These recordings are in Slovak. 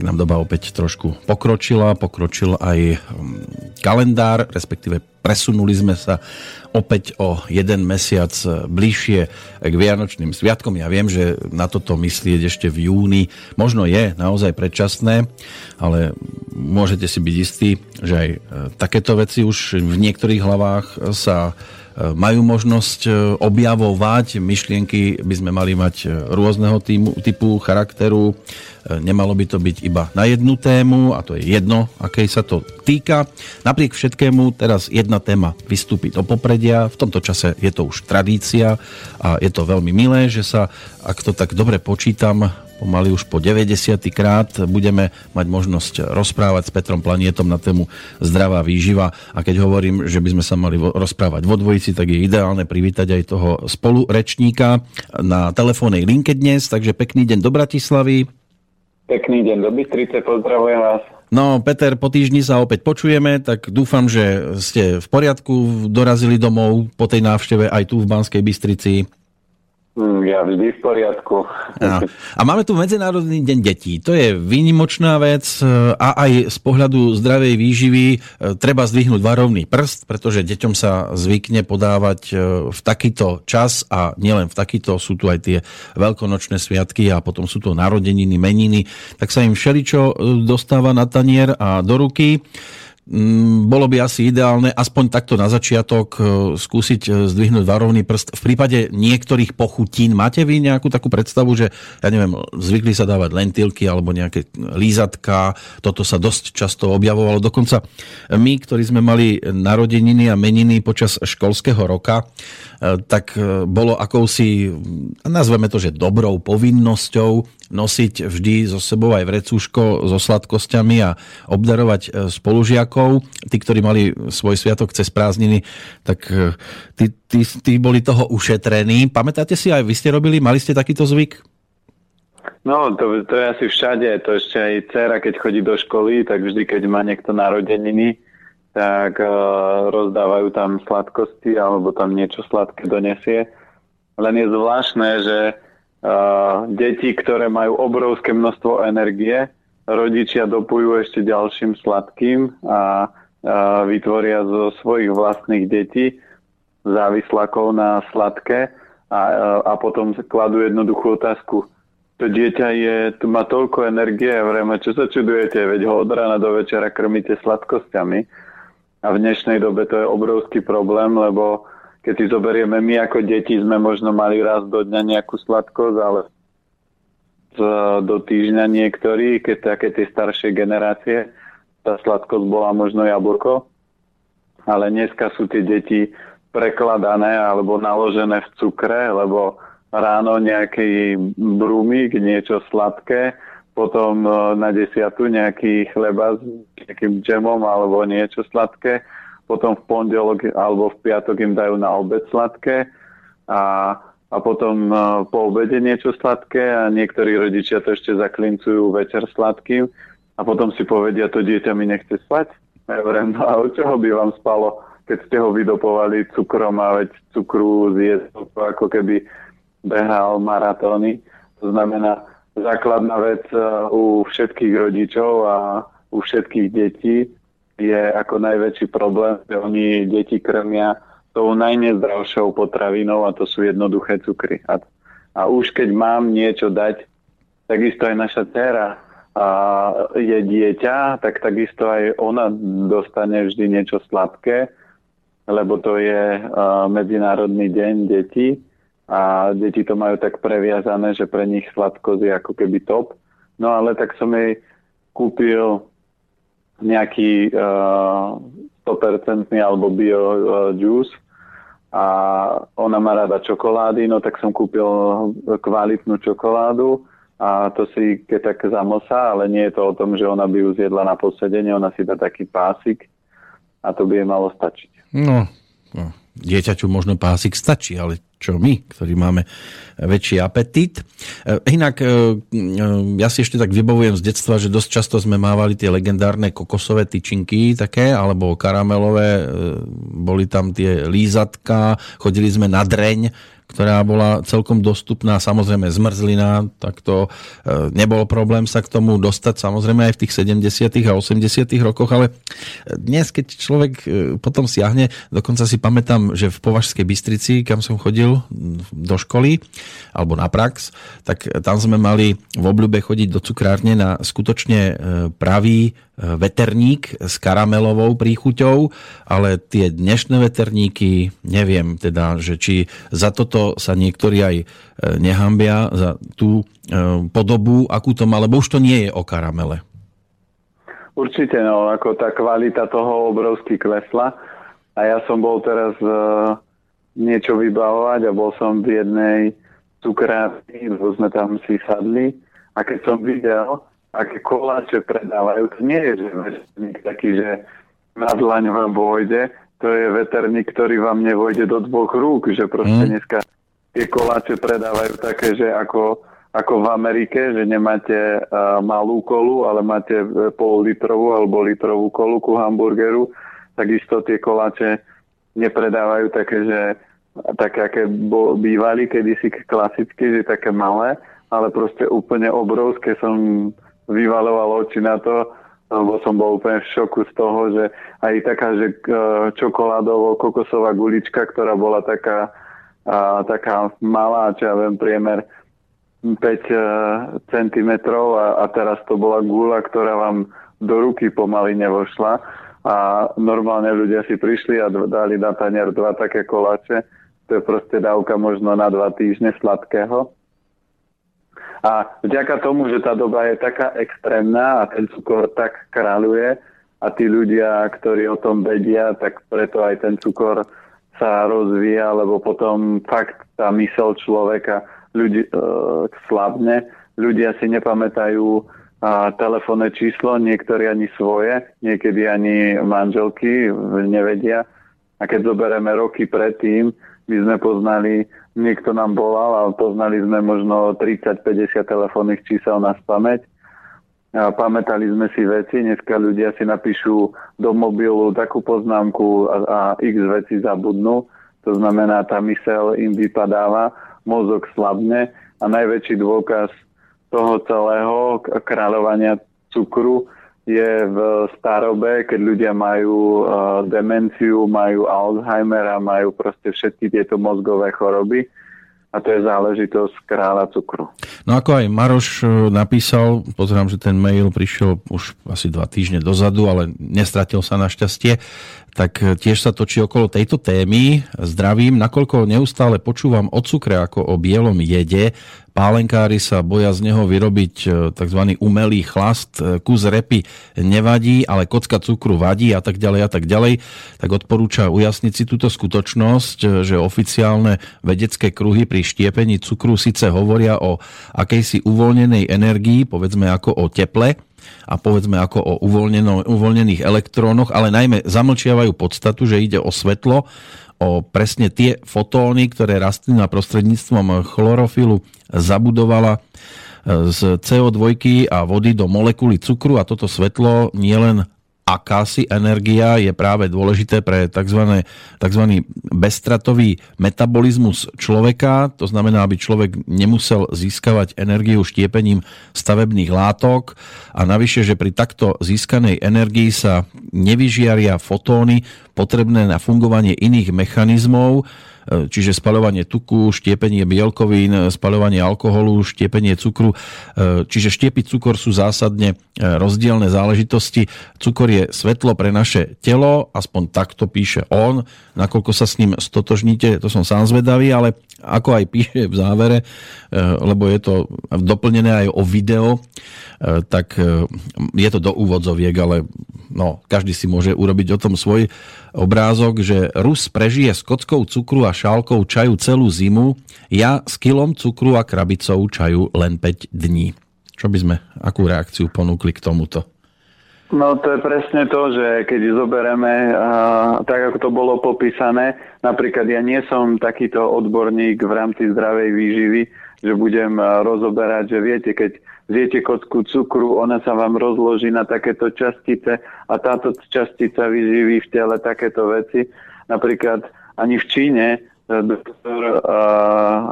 tak nám doba opäť trošku pokročila, pokročil aj mm, kalendár, respektíve presunuli sme sa opäť o jeden mesiac bližšie k Vianočným sviatkom. Ja viem, že na toto myslieť ešte v júni možno je naozaj predčasné, ale môžete si byť istí, že aj e, takéto veci už v niektorých hlavách sa majú možnosť e, objavovať. Myšlienky by sme mali mať e, rôzneho týmu, typu, charakteru. E, nemalo by to byť iba na jednu tému a to je jedno, akej sa to týka. Napriek všetkému teraz jedna téma vystúpi do popredia. V tomto čase je to už tradícia a je to veľmi milé, že sa, ak to tak dobre počítam, pomaly už po 90. krát budeme mať možnosť rozprávať s Petrom Planietom na tému zdravá výživa a keď hovorím, že by sme sa mali rozprávať vo dvojici, tak je ideálne privítať aj toho spolurečníka na telefónnej linke dnes, takže pekný deň do Bratislavy. Pekný deň do Bystrice, pozdravujem vás. No, Peter, po týždni sa opäť počujeme, tak dúfam, že ste v poriadku, dorazili domov po tej návšteve aj tu v Banskej Bystrici. Mm, ja vždy v poriadku. No. A máme tu Medzinárodný deň detí. To je výnimočná vec e, a aj z pohľadu zdravej výživy e, treba zdvihnúť varovný prst, pretože deťom sa zvykne podávať e, v takýto čas a nielen v takýto, sú tu aj tie veľkonočné sviatky a potom sú tu narodeniny, meniny, tak sa im všeličo dostáva na tanier a do ruky. Mm, bolo by asi ideálne aspoň takto na začiatok e, skúsiť e, zdvihnúť varovný prst. V prípade niektorých pochutín máte vy nejakú takú predstavu, že ja neviem, zvykli sa dávať lentilky alebo nejaké lízatka, toto sa dosť často objavovalo. Dokonca my, ktorí sme mali narodeniny a meniny počas školského roka, e, tak bolo akousi, nazveme to, že dobrou povinnosťou nosiť vždy so sebou aj vrecúško so sladkosťami a obdarovať e, spolužiakov. Tí, ktorí mali svoj sviatok cez prázdniny, tak e, tí, tí, tí boli toho ušetrení. Pamätáte si aj, vy ste robili, mali ste takýto zvyk? No, to, to je asi všade. To ešte aj dcera, keď chodí do školy, tak vždy, keď má niekto narodeniny, tak uh, rozdávajú tam sladkosti alebo tam niečo sladké donesie. Len je zvláštne, že deti, ktoré majú obrovské množstvo energie, rodičia dopujú ešte ďalším sladkým a, vytvoria zo svojich vlastných detí závislakov na sladké a, a potom kladú jednoduchú otázku. To dieťa je, tu má toľko energie vrejme, čo sa čudujete, veď ho od rána do večera krmíte sladkosťami. A v dnešnej dobe to je obrovský problém, lebo keď si zoberieme, my ako deti sme možno mali raz do dňa nejakú sladkosť, ale do týždňa niektorí, keď také tie staršie generácie, tá sladkosť bola možno jablko, ale dneska sú tie deti prekladané alebo naložené v cukre, lebo ráno nejaký brumík, niečo sladké, potom e, na desiatu nejaký chleba s nejakým džemom alebo niečo sladké potom v pondelok alebo v piatok im dajú na obed sladké a, a potom uh, po obede niečo sladké a niektorí rodičia to ešte zaklincujú večer sladkým a potom si povedia, to dieťa mi nechce spať. Hovorím, no a od čoho by vám spalo, keď ste ho vydopovali cukrom a veď cukru zjesť ako keby behal maratóny. To znamená, základná vec uh, u všetkých rodičov a u všetkých detí je ako najväčší problém, že oni deti krmia tou najnezdravšou potravinou a to sú jednoduché cukry. A, a už keď mám niečo dať, takisto aj naša dcera je dieťa, tak takisto aj ona dostane vždy niečo sladké, lebo to je uh, Medzinárodný deň detí a deti to majú tak previazané, že pre nich sladkosť je ako keby top. No ale tak som jej kúpil nejaký uh, 100% alebo bio uh, juice a ona má rada čokolády, no tak som kúpil kvalitnú čokoládu. A to si keď tak zamosá, ale nie je to o tom, že ona by ju zjedla na posedenie, ona si dá taký pásik a to by jej malo stačiť. No, no dieťaťu možno pásik stačí, ale čo my, ktorí máme väčší apetít. E, inak, e, e, ja si ešte tak vybavujem z detstva, že dosť často sme mávali tie legendárne kokosové tyčinky také, alebo karamelové, boli tam tie lízatka, chodili sme na dreň, ktorá bola celkom dostupná, samozrejme zmrzlina, tak to e, nebol problém sa k tomu dostať, samozrejme aj v tých 70. a 80. rokoch, ale dnes, keď človek e, potom siahne, dokonca si pamätám, že v Považskej Bystrici, kam som chodil do školy, alebo na prax, tak tam sme mali v obľúbe chodiť do cukrárne na skutočne e, pravý veterník s karamelovou príchuťou, ale tie dnešné veterníky, neviem teda, že či za toto sa niektorí aj e, nehambia, za tú e, podobu, akú to má, lebo už to nie je o karamele. Určite, no, ako tá kvalita toho obrovsky klesla. A ja som bol teraz uh, niečo vybavovať a bol som v jednej cukrárni, sme tam si sadli a keď som videl, aké koláče predávajú. To nie je, že veterník taký, že na dlaň vám vojde, to je veterník, ktorý vám nevojde do dvoch rúk, že proste mm. dneska tie koláče predávajú také, že ako, ako v Amerike, že nemáte uh, malú kolu, ale máte e, pol litrovú alebo litrovú kolu ku hamburgeru, takisto tie koláče nepredávajú také, že také, aké bývali kedysi klasicky, že také malé, ale proste úplne obrovské som vyvaloval oči na to, lebo som bol úplne v šoku z toho, že aj taká, že e, čokoládovo-kokosová gulička, ktorá bola taká, a, taká malá, čo ja viem, priemer 5 e, cm a, a teraz to bola gula, ktorá vám do ruky pomaly nevošla a normálne ľudia si prišli a dali na tanier dva také koláče. To je proste dávka možno na dva týždne sladkého. A vďaka tomu, že tá doba je taká extrémna a ten cukor tak kráľuje a tí ľudia, ktorí o tom vedia, tak preto aj ten cukor sa rozvíja, lebo potom fakt tá mysel človeka ľudí, e, slabne. Ľudia si nepamätajú a telefónne číslo, niektorí ani svoje, niekedy ani manželky nevedia. A keď zoberieme roky predtým, my sme poznali niekto nám volal a poznali sme možno 30-50 telefónnych čísel na spameť. A pamätali sme si veci, dneska ľudia si napíšu do mobilu takú poznámku a, a x veci zabudnú. To znamená, tá mysel im vypadáva, mozog slabne a najväčší dôkaz toho celého kráľovania cukru je v starobe, keď ľudia majú uh, demenciu, majú Alzheimer a majú proste všetky tieto mozgové choroby a to je záležitosť kráľa cukru. No ako aj Maroš e, napísal, pozerám, že ten mail prišiel už asi dva týždne dozadu, ale nestratil sa našťastie, tak e, tiež sa točí okolo tejto témy. Zdravím, nakoľko neustále počúvam o cukre ako o bielom jede, pálenkári sa boja z neho vyrobiť e, tzv. umelý chlast, e, kus repy nevadí, ale kocka cukru vadí a tak ďalej a tak ďalej, tak odporúča ujasniť si túto skutočnosť, e, že oficiálne vedecké kruhy pri štiepení cukru síce hovoria o akejsi uvoľnenej energii, povedzme ako o teple, a povedzme ako o uvoľnených elektrónoch, ale najmä zamlčiavajú podstatu, že ide o svetlo, o presne tie fotóny, ktoré rastlina prostredníctvom chlorofilu zabudovala e, z CO2 a vody do molekuly cukru a toto svetlo nielen akási energia je práve dôležité pre tzv. tzv. bezstratový metabolizmus človeka. To znamená, aby človek nemusel získavať energiu štiepením stavebných látok a navyše, že pri takto získanej energii sa nevyžiaria fotóny potrebné na fungovanie iných mechanizmov, čiže spaľovanie tuku, štiepenie bielkovín, spaľovanie alkoholu, štiepenie cukru. E, čiže štiepiť cukor sú zásadne e, rozdielne záležitosti. Cukor je svetlo pre naše telo, aspoň takto píše on. Nakoľko sa s ním stotožníte, to som sám zvedavý, ale ako aj píše v závere, lebo je to doplnené aj o video, tak je to do úvodzoviek, ale no, každý si môže urobiť o tom svoj obrázok, že Rus prežije s kockou cukru a šálkou čaju celú zimu, ja s kilom cukru a krabicou čaju len 5 dní. Čo by sme, akú reakciu ponúkli k tomuto? No to je presne to, že keď zoberieme uh, tak, ako to bolo popísané, napríklad ja nie som takýto odborník v rámci zdravej výživy, že budem uh, rozoberať, že viete, keď zjete kocku cukru, ona sa vám rozloží na takéto častice a táto častica vyživí v tele takéto veci. Napríklad ani v Číne doktor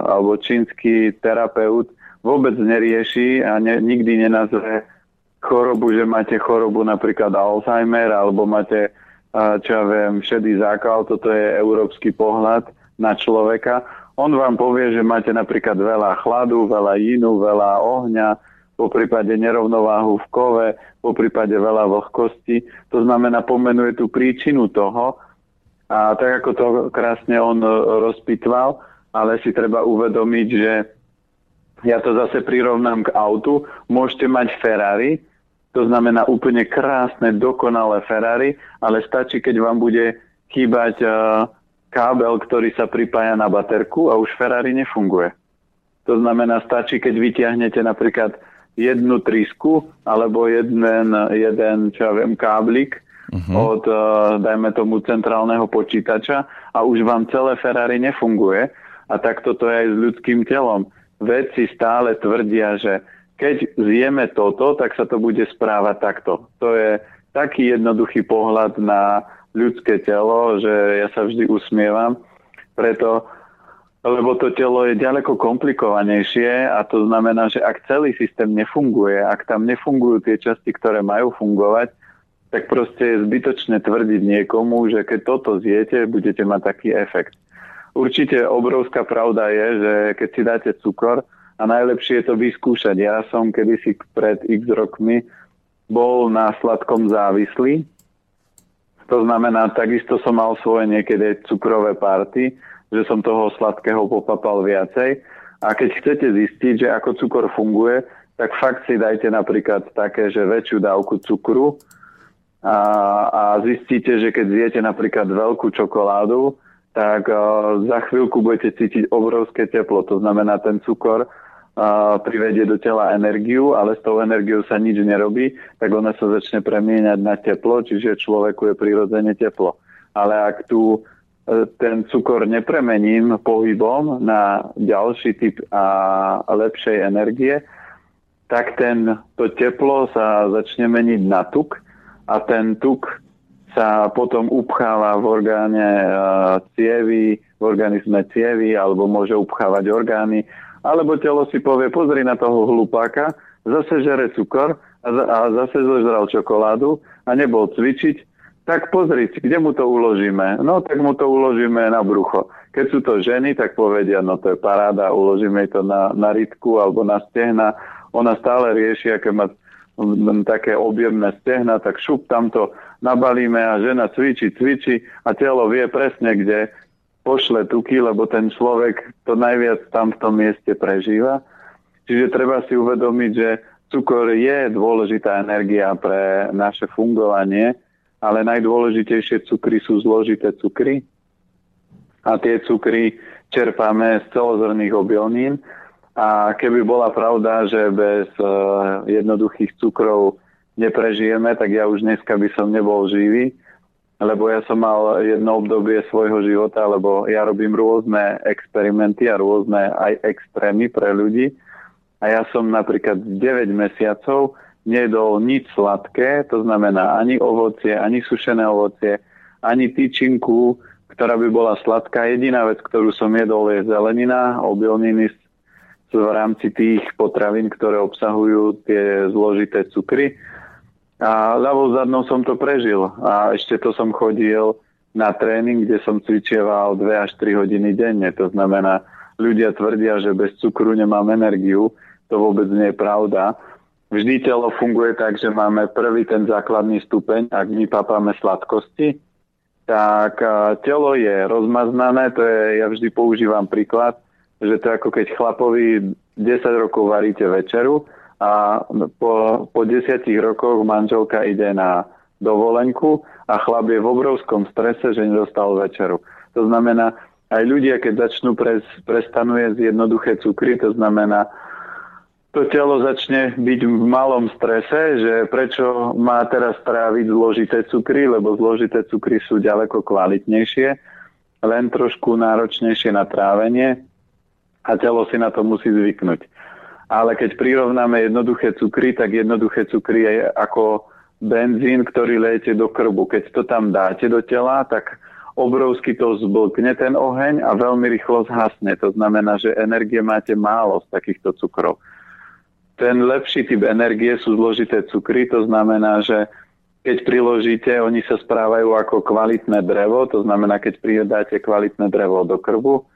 alebo čínsky terapeut vôbec nerieši a ne, nikdy nenazve chorobu, že máte chorobu napríklad Alzheimer alebo máte, čo ja viem, šedý zákal, toto je európsky pohľad na človeka. On vám povie, že máte napríklad veľa chladu, veľa inu, veľa ohňa, po prípade nerovnováhu v kove, po prípade veľa vlhkosti. To znamená, pomenuje tú príčinu toho a tak ako to krásne on rozpitval, ale si treba uvedomiť, že ja to zase prirovnám k autu, môžete mať Ferrari, to znamená úplne krásne, dokonalé Ferrari, ale stačí, keď vám bude chýbať uh, kábel, ktorý sa pripája na baterku a už Ferrari nefunguje. To znamená, stačí, keď vytiahnete napríklad jednu trisku alebo jeden, jeden čo ja viem, káblik uh-huh. od, uh, dajme tomu, centrálneho počítača a už vám celé Ferrari nefunguje. A takto to je aj s ľudským telom vedci stále tvrdia, že keď zjeme toto, tak sa to bude správať takto. To je taký jednoduchý pohľad na ľudské telo, že ja sa vždy usmievam. Preto, lebo to telo je ďaleko komplikovanejšie a to znamená, že ak celý systém nefunguje, ak tam nefungujú tie časti, ktoré majú fungovať, tak proste je zbytočné tvrdiť niekomu, že keď toto zjete, budete mať taký efekt. Určite obrovská pravda je, že keď si dáte cukor, a najlepšie je to vyskúšať. Ja som kedysi pred x rokmi bol na sladkom závislý. To znamená, takisto som mal svoje niekedy cukrové party, že som toho sladkého popapal viacej. A keď chcete zistiť, že ako cukor funguje, tak fakt si dajte napríklad také, že väčšiu dávku cukru a, a zistíte, že keď zjete napríklad veľkú čokoládu, tak uh, za chvíľku budete cítiť obrovské teplo. To znamená, ten cukor uh, privedie do tela energiu, ale s tou energiou sa nič nerobí, tak ona sa začne premieňať na teplo, čiže človeku je prirodzene teplo. Ale ak tu uh, ten cukor nepremením pohybom na ďalší typ a lepšej energie, tak ten, to teplo sa začne meniť na tuk a ten tuk sa potom upcháva v orgáne uh, cievy, v organizme cievy, alebo môže upchávať orgány, alebo telo si povie, pozri na toho hlupáka, zase žere cukor a, a zase zožral čokoládu a nebol cvičiť, tak pozri, kde mu to uložíme? No, tak mu to uložíme na brucho. Keď sú to ženy, tak povedia, no to je paráda, uložíme to na, na rytku alebo na stehna. Ona stále rieši, aké má také objemné stehna, tak šup tamto nabalíme a žena cvičí, cvičí a telo vie presne, kde pošle tuky, lebo ten človek to najviac tam v tom mieste prežíva. Čiže treba si uvedomiť, že cukor je dôležitá energia pre naše fungovanie, ale najdôležitejšie cukry sú zložité cukry. A tie cukry čerpáme z celozrných obilnín. A keby bola pravda, že bez uh, jednoduchých cukrov neprežijeme, tak ja už dneska by som nebol živý, lebo ja som mal jedno obdobie svojho života, lebo ja robím rôzne experimenty a rôzne aj extrémy pre ľudí. A ja som napríklad 9 mesiacov nedol nič sladké, to znamená ani ovocie, ani sušené ovocie, ani tyčinku, ktorá by bola sladká. Jediná vec, ktorú som jedol, je zelenina, obilniny v rámci tých potravín, ktoré obsahujú tie zložité cukry. A ľavou zadnou som to prežil. A ešte to som chodil na tréning, kde som cvičieval 2 až 3 hodiny denne. To znamená, ľudia tvrdia, že bez cukru nemám energiu. To vôbec nie je pravda. Vždy telo funguje tak, že máme prvý ten základný stupeň, ak my papáme sladkosti, tak telo je rozmaznané, to je, ja vždy používam príklad, že to je ako keď chlapovi 10 rokov varíte večeru a po, po desiatich rokoch manželka ide na dovolenku a chlap je v obrovskom strese, že nedostal večeru. To znamená, aj ľudia, keď začnú pres, prestanú jesť jednoduché cukry, to znamená, to telo začne byť v malom strese, že prečo má teraz tráviť zložité cukry, lebo zložité cukry sú ďaleko kvalitnejšie, len trošku náročnejšie na trávenie a telo si na to musí zvyknúť ale keď prirovnáme jednoduché cukry, tak jednoduché cukry je ako benzín, ktorý lejete do krbu. Keď to tam dáte do tela, tak obrovsky to zblkne ten oheň a veľmi rýchlo zhasne. To znamená, že energie máte málo z takýchto cukrov. Ten lepší typ energie sú zložité cukry, to znamená, že keď priložíte, oni sa správajú ako kvalitné drevo, to znamená, keď pridáte kvalitné drevo do krvu,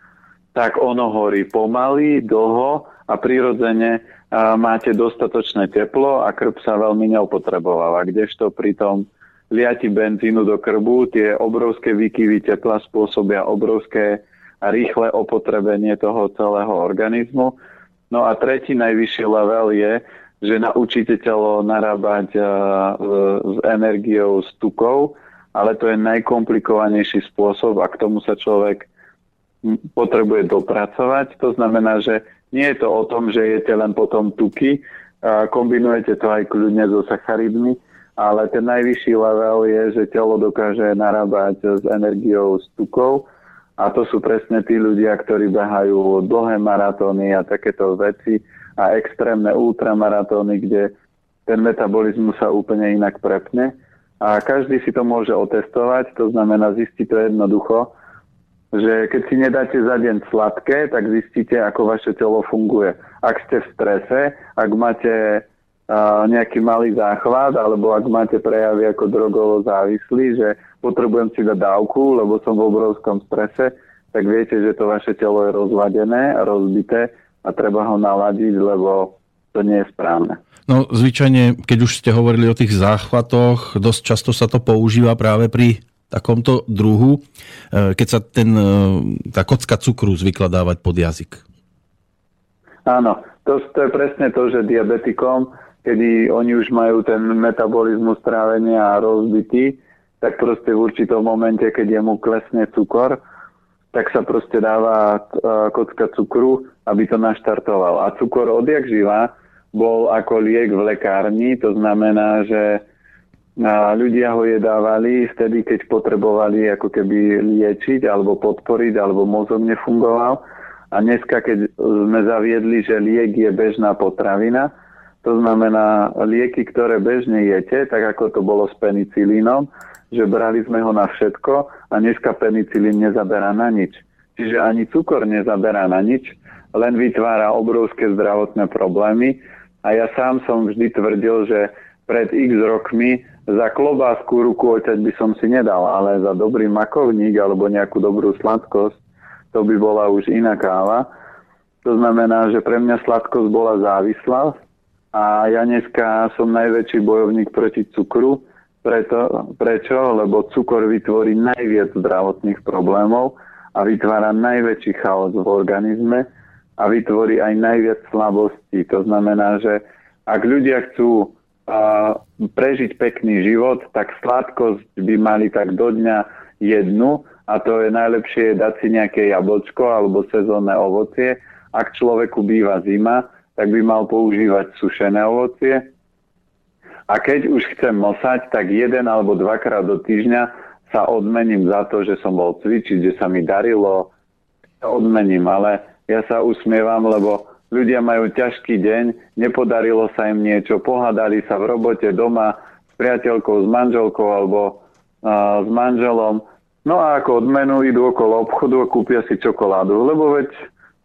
tak ono horí pomaly, dlho a prirodzene máte dostatočné teplo a krv sa veľmi neopotrebováva. Kdežto pri tom liati benzínu do krbu, tie obrovské výkyvy tepla spôsobia obrovské a rýchle opotrebenie toho celého organizmu. No a tretí najvyšší level je, že naučíte telo narábať s energiou z tukov, ale to je najkomplikovanejší spôsob a k tomu sa človek potrebuje dopracovať. To znamená, že nie je to o tom, že jete len potom tuky, kombinujete to aj kľudne so sacharidmi, ale ten najvyšší level je, že telo dokáže narábať s energiou z tukov a to sú presne tí ľudia, ktorí behajú dlhé maratóny a takéto veci a extrémne ultramaratóny, kde ten metabolizmus sa úplne inak prepne. A každý si to môže otestovať, to znamená zistiť to jednoducho, že keď si nedáte za deň sladké, tak zistíte, ako vaše telo funguje. Ak ste v strese, ak máte nejaký malý záchvat, alebo ak máte prejavy ako drogovo závislí, že potrebujem si dať dávku, lebo som v obrovskom strese, tak viete, že to vaše telo je rozladené a rozbité a treba ho naladiť, lebo to nie je správne. No zvyčajne, keď už ste hovorili o tých záchvatoch, dosť často sa to používa práve pri takomto druhu, e, keď sa ten, e, tá kocka cukru zvykla dávať pod jazyk. Áno, to, to je presne to, že diabetikom kedy oni už majú ten metabolizmus trávenia rozbitý, tak proste v určitom momente, keď mu klesne cukor, tak sa proste dáva e, kocka cukru, aby to naštartoval. A cukor odjak živa bol ako liek v lekárni, to znamená, že e, ľudia ho jedávali vtedy, keď potrebovali ako keby liečiť alebo podporiť, alebo mozog nefungoval. A dneska, keď sme zaviedli, že liek je bežná potravina, to znamená, lieky, ktoré bežne jete, tak ako to bolo s penicilínom, že brali sme ho na všetko a dneska penicilín nezaberá na nič. Čiže ani cukor nezaberá na nič, len vytvára obrovské zdravotné problémy. A ja sám som vždy tvrdil, že pred x rokmi za klobásku ruku oťať by som si nedal, ale za dobrý makovník alebo nejakú dobrú sladkosť, to by bola už iná káva. To znamená, že pre mňa sladkosť bola závislá, a ja dneska som najväčší bojovník proti cukru. Preto, prečo? Lebo cukor vytvorí najviac zdravotných problémov a vytvára najväčší chaos v organizme a vytvorí aj najviac slabostí. To znamená, že ak ľudia chcú uh, prežiť pekný život, tak sladkosť by mali tak do dňa jednu a to je najlepšie dať si nejaké jablčko alebo sezónne ovocie. Ak človeku býva zima, tak by mal používať sušené ovocie. A keď už chcem mosať, tak jeden alebo dvakrát do týždňa sa odmením za to, že som bol cvičiť, že sa mi darilo, odmením, ale ja sa usmievam, lebo ľudia majú ťažký deň, nepodarilo sa im niečo, pohádali sa v robote doma s priateľkou, s manželkou alebo uh, s manželom. No a ako odmenu idú okolo obchodu a kúpia si čokoládu, lebo veď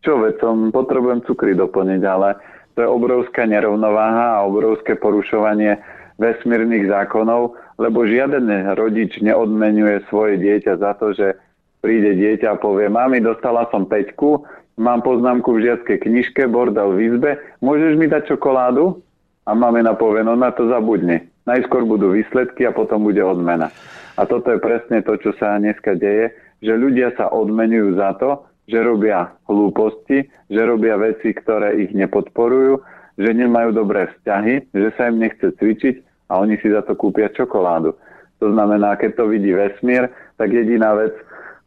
čo veď som, potrebujem cukry doplniť, ale to je obrovská nerovnováha a obrovské porušovanie vesmírnych zákonov, lebo žiaden rodič neodmenuje svoje dieťa za to, že príde dieťa a povie, mami, dostala som peťku, mám poznámku v žiackej knižke, bordel v izbe, môžeš mi dať čokoládu? A mamina povie, no na to zabudne. Najskôr budú výsledky a potom bude odmena. A toto je presne to, čo sa dneska deje, že ľudia sa odmenujú za to, že robia hlúposti, že robia veci, ktoré ich nepodporujú, že nemajú dobré vzťahy, že sa im nechce cvičiť a oni si za to kúpia čokoládu. To znamená, keď to vidí vesmír, tak jediná vec,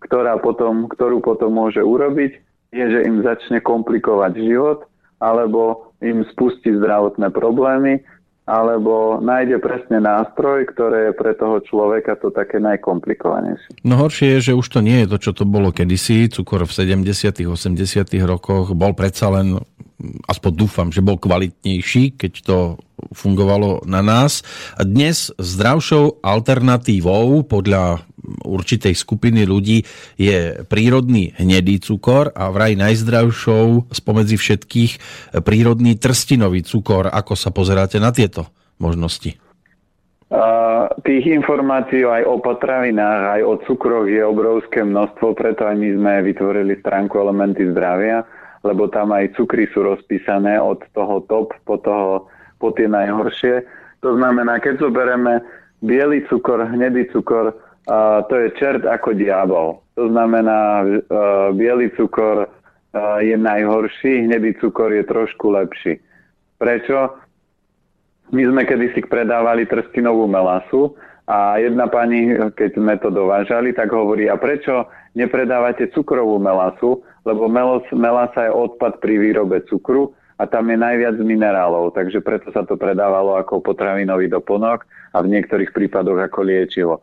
ktorá potom, ktorú potom môže urobiť, je, že im začne komplikovať život alebo im spustí zdravotné problémy alebo nájde presne nástroj, ktoré je pre toho človeka to také najkomplikovanejšie. No horšie je, že už to nie je to, čo to bolo kedysi. Cukor v 70 80 rokoch bol predsa len, aspoň dúfam, že bol kvalitnejší, keď to fungovalo na nás. A dnes zdravšou alternatívou podľa určitej skupiny ľudí je prírodný hnedý cukor a vraj najzdravšou spomedzi všetkých prírodný trstinový cukor. Ako sa pozeráte na tieto možnosti? Tých informácií aj o potravinách, aj o cukroch je obrovské množstvo, preto aj my sme vytvorili stránku Elementy zdravia, lebo tam aj cukry sú rozpísané od toho top po, toho, po tie najhoršie. To znamená, keď zoberieme biely cukor, hnedý cukor, to je čert ako diabol. To znamená, uh, biely cukor uh, je najhorší, hnedý cukor je trošku lepší. Prečo? My sme kedysi predávali trstinovú melasu a jedna pani, keď sme to dovážali, tak hovorí, a prečo nepredávate cukrovú melasu? Lebo melos, melasa je odpad pri výrobe cukru a tam je najviac minerálov, takže preto sa to predávalo ako potravinový doplnok a v niektorých prípadoch ako liečivo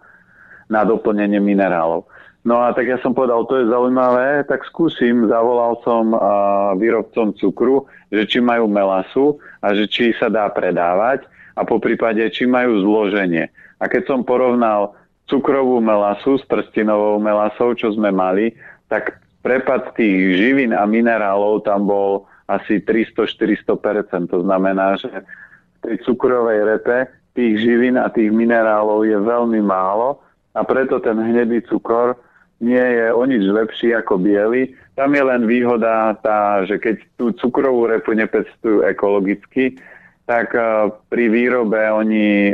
na doplnenie minerálov. No a tak ja som povedal, to je zaujímavé, tak skúsim, zavolal som uh, výrobcom cukru, že či majú melasu a že či sa dá predávať a po prípade, či majú zloženie. A keď som porovnal cukrovú melasu s trstinovou melasou, čo sme mali, tak prepad tých živín a minerálov tam bol asi 300-400%. To znamená, že v tej cukrovej repe tých živín a tých minerálov je veľmi málo a preto ten hnedý cukor nie je o nič lepší ako biely. Tam je len výhoda tá, že keď tú cukrovú repu nepestujú ekologicky, tak e, pri výrobe oni e,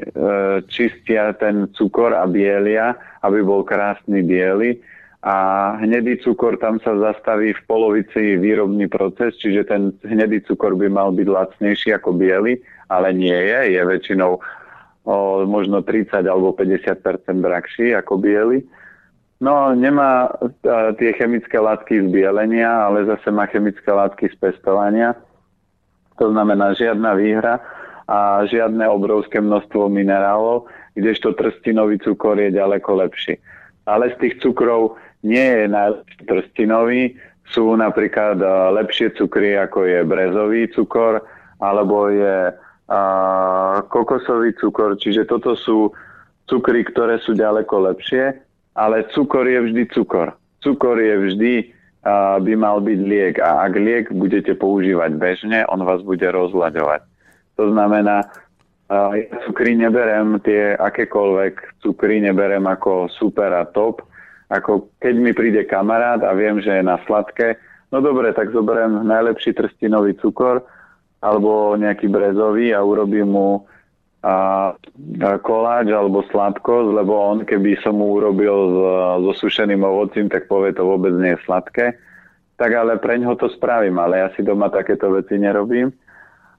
čistia ten cukor a bielia, aby bol krásny biely. A hnedý cukor tam sa zastaví v polovici výrobný proces, čiže ten hnedý cukor by mal byť lacnejší ako biely, ale nie je, je väčšinou o možno 30 alebo 50% drahší ako biely. No, nemá tie chemické látky z bielenia, ale zase má chemické látky z pestovania. To znamená žiadna výhra a žiadne obrovské množstvo minerálov, kdežto trstinový cukor je ďaleko lepší. Ale z tých cukrov nie je najlepší trstinový, sú napríklad lepšie cukry, ako je brezový cukor, alebo je a, kokosový cukor, čiže toto sú cukry, ktoré sú ďaleko lepšie ale cukor je vždy cukor. Cukor je vždy uh, by mal byť liek a ak liek budete používať bežne, on vás bude rozlaďovať. To znamená, uh, ja cukry neberem tie akékoľvek cukry, neberem ako super a top. Ako keď mi príde kamarát a viem, že je na sladké, no dobre, tak zoberiem najlepší trstinový cukor alebo nejaký brezový a urobím mu a, koláč alebo sladkosť, lebo on keby som mu urobil so sušeným ovocím, tak povie to vôbec nie je sladké. Tak ale pre ňoho to spravím, ale ja si doma takéto veci nerobím.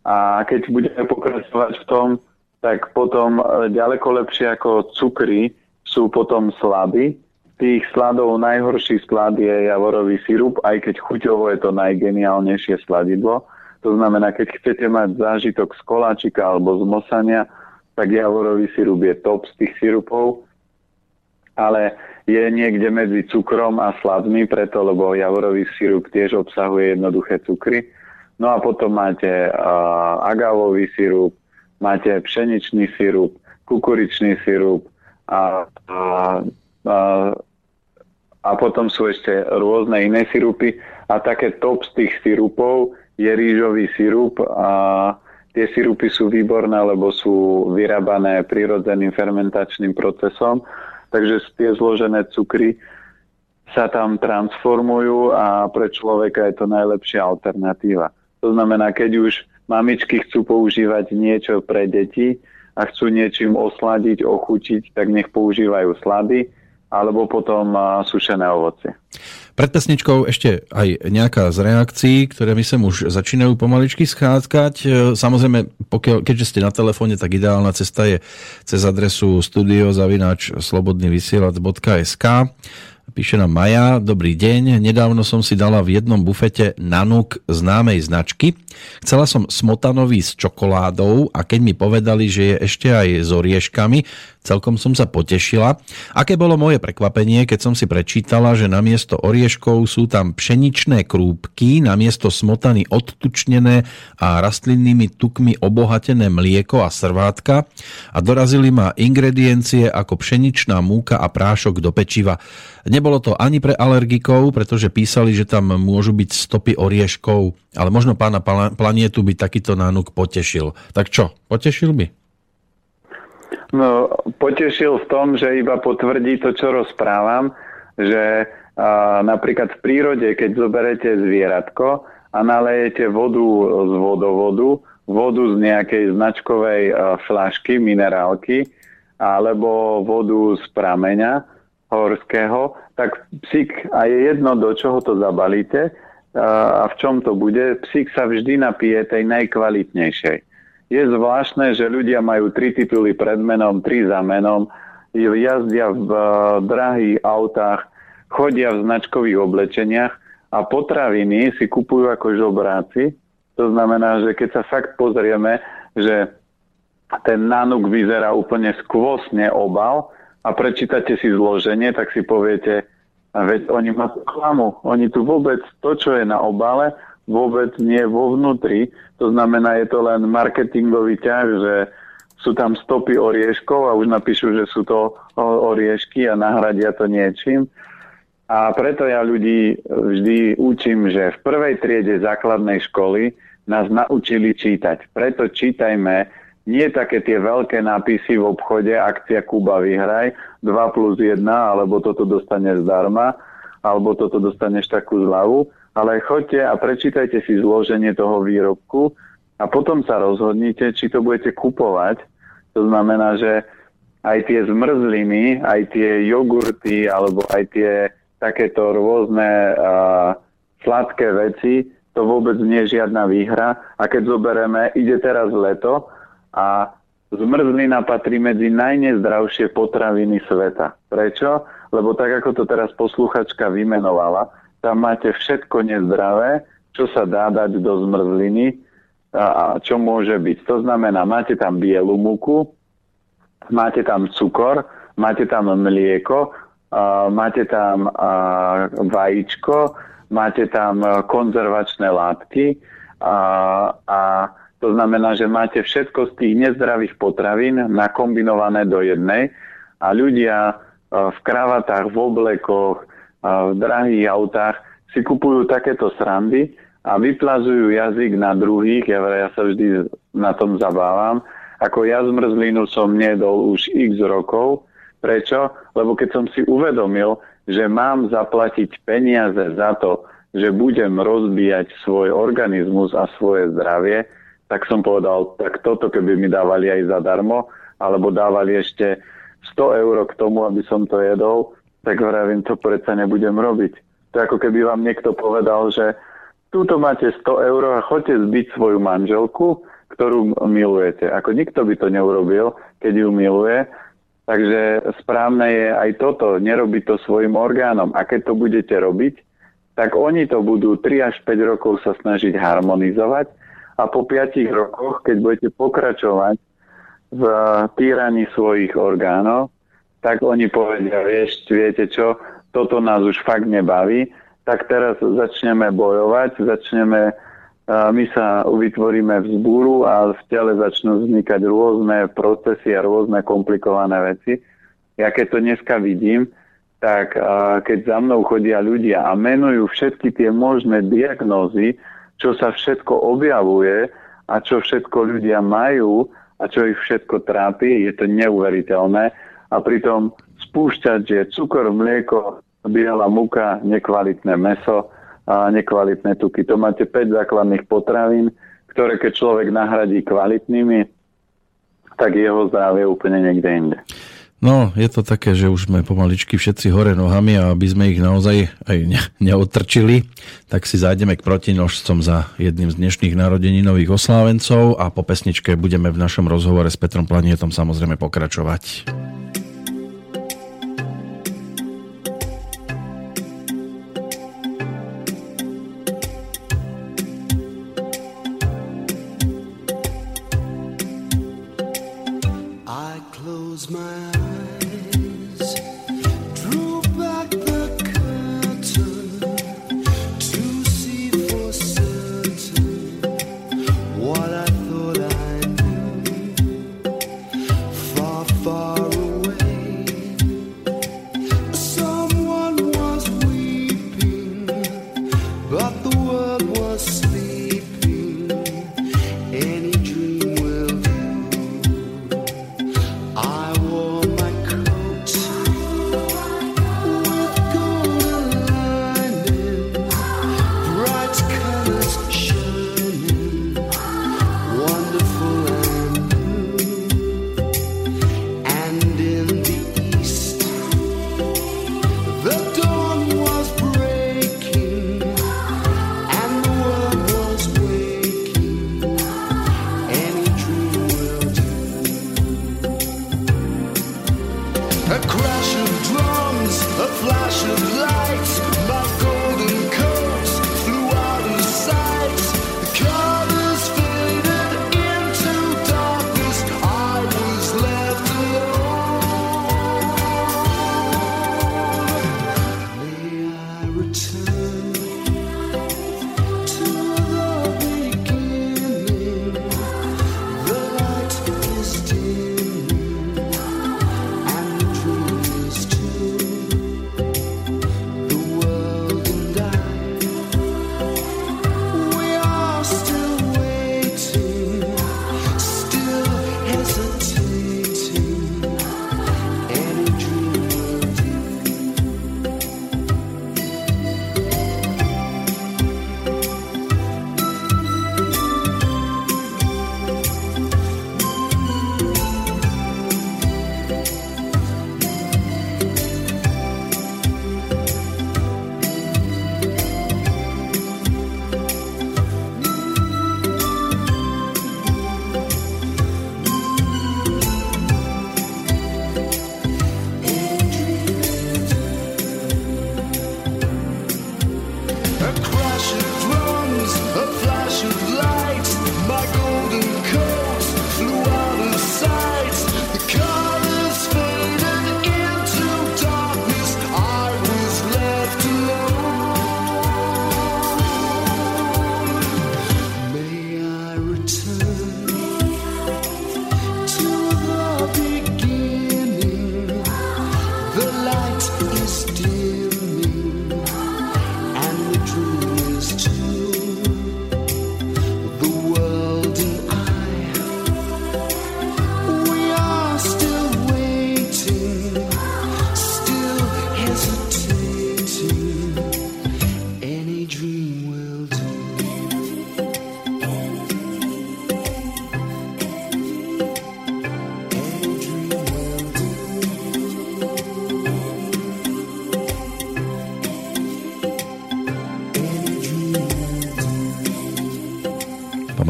A keď budeme pokračovať v tom, tak potom e, ďaleko lepšie ako cukry sú potom slady. Tých sladov najhorší slad je javorový sirup, aj keď chuťovo je to najgeniálnejšie sladidlo. To znamená, keď chcete mať zážitok z koláčika alebo z mosania, tak javorový sirup je top z tých sirupov, ale je niekde medzi cukrom a sladmi, preto lebo javorový sirup tiež obsahuje jednoduché cukry. No a potom máte uh, agavový sirup, máte pšeničný sirup, kukuričný sirup a, a, a, a potom sú ešte rôzne iné sirupy a také top z tých sirupov je rýžový sirup a tie sirupy sú výborné, lebo sú vyrábané prirodzeným fermentačným procesom, takže tie zložené cukry sa tam transformujú a pre človeka je to najlepšia alternatíva. To znamená, keď už mamičky chcú používať niečo pre deti a chcú niečím osladiť, ochutiť, tak nech používajú slady alebo potom sušené ovocie. Pred pesničkou ešte aj nejaká z reakcií, ktoré mi sem už začínajú pomaličky schádzkať. E, samozrejme, pokiaľ, keďže ste na telefóne, tak ideálna cesta je cez adresu studiozavináč slobodnyvysielac.sk Píše nám Maja, dobrý deň. Nedávno som si dala v jednom bufete nanuk známej značky. Chcela som smotanový s čokoládou a keď mi povedali, že je ešte aj s orieškami, celkom som sa potešila. Aké bolo moje prekvapenie, keď som si prečítala, že namiesto orieškov sú tam pšeničné krúpky, namiesto smotany odtučnené a rastlinnými tukmi obohatené mlieko a srvátka a dorazili ma ingrediencie ako pšeničná múka a prášok do pečiva. Nebolo to ani pre alergikov, pretože písali, že tam môžu byť stopy orieškov, ale možno pána planietu by takýto nánuk potešil. Tak čo, potešil by? No, potešil v tom, že iba potvrdí to, čo rozprávam, že a, napríklad v prírode, keď zoberete zvieratko a nalejete vodu z vodovodu, vodu z nejakej značkovej flašky, minerálky, alebo vodu z prameňa, horského, tak psík, a je jedno, do čoho to zabalíte a v čom to bude, psík sa vždy napije tej najkvalitnejšej. Je zvláštne, že ľudia majú tri tituly pred menom, tri za menom, jazdia v drahých autách, chodia v značkových oblečeniach a potraviny si kupujú ako žobráci. To znamená, že keď sa fakt pozrieme, že ten nanuk vyzerá úplne skvosne obal, a prečítate si zloženie, tak si poviete, veď oni ma klamu. Oni tu vôbec to, čo je na obale, vôbec nie vo vnútri. To znamená, je to len marketingový ťah, že sú tam stopy orieškov a už napíšu, že sú to oriešky a nahradia to niečím. A preto ja ľudí vždy učím, že v prvej triede základnej školy nás naučili čítať. Preto čítajme nie také tie veľké nápisy v obchode, akcia Kuba vyhraj, 2 plus 1, alebo toto dostane zdarma, alebo toto dostaneš takú zľavu, ale choďte a prečítajte si zloženie toho výrobku a potom sa rozhodnite, či to budete kupovať. To znamená, že aj tie zmrzliny, aj tie jogurty, alebo aj tie takéto rôzne uh, sladké veci, to vôbec nie je žiadna výhra. A keď zoberieme, ide teraz leto, a zmrzlina patrí medzi najnezdravšie potraviny sveta. Prečo? Lebo tak, ako to teraz posluchačka vymenovala, tam máte všetko nezdravé, čo sa dá dať do zmrzliny a, čo môže byť. To znamená, máte tam bielu múku, máte tam cukor, máte tam mlieko, máte tam vajíčko, máte tam konzervačné látky a, a to znamená, že máte všetko z tých nezdravých potravín nakombinované do jednej a ľudia e, v kravatách, v oblekoch, e, v drahých autách si kupujú takéto srandy a vyplazujú jazyk na druhých. Ja, ja sa vždy na tom zabávam. Ako ja zmrzlinu som nedol už x rokov. Prečo? Lebo keď som si uvedomil, že mám zaplatiť peniaze za to, že budem rozbíjať svoj organizmus a svoje zdravie, tak som povedal, tak toto keby mi dávali aj zadarmo, alebo dávali ešte 100 eur k tomu, aby som to jedol, tak vravím, to predsa nebudem robiť. To ako keby vám niekto povedal, že túto máte 100 eur a choďte zbiť svoju manželku, ktorú milujete. Ako nikto by to neurobil, keď ju miluje. Takže správne je aj toto, nerobiť to svojim orgánom. A keď to budete robiť, tak oni to budú 3 až 5 rokov sa snažiť harmonizovať a po piatich rokoch, keď budete pokračovať v týraní svojich orgánov, tak oni povedia, vieš, viete čo, toto nás už fakt nebaví, tak teraz začneme bojovať, začneme, my sa vytvoríme vzbúru a v tele začnú vznikať rôzne procesy a rôzne komplikované veci. Ja keď to dneska vidím, tak keď za mnou chodia ľudia a menujú všetky tie možné diagnózy, čo sa všetko objavuje a čo všetko ľudia majú a čo ich všetko trápi, je to neuveriteľné. A pritom spúšťať, že cukor, mlieko, biela muka, nekvalitné meso a nekvalitné tuky. To máte 5 základných potravín, ktoré keď človek nahradí kvalitnými, tak jeho zdravie úplne niekde inde. No, je to také, že už sme pomaličky všetci hore nohami a aby sme ich naozaj aj ne- neotrčili, tak si zájdeme k protinožcom za jedným z dnešných narodeninových oslávencov a po pesničke budeme v našom rozhovore s Petrom Planietom samozrejme pokračovať. To.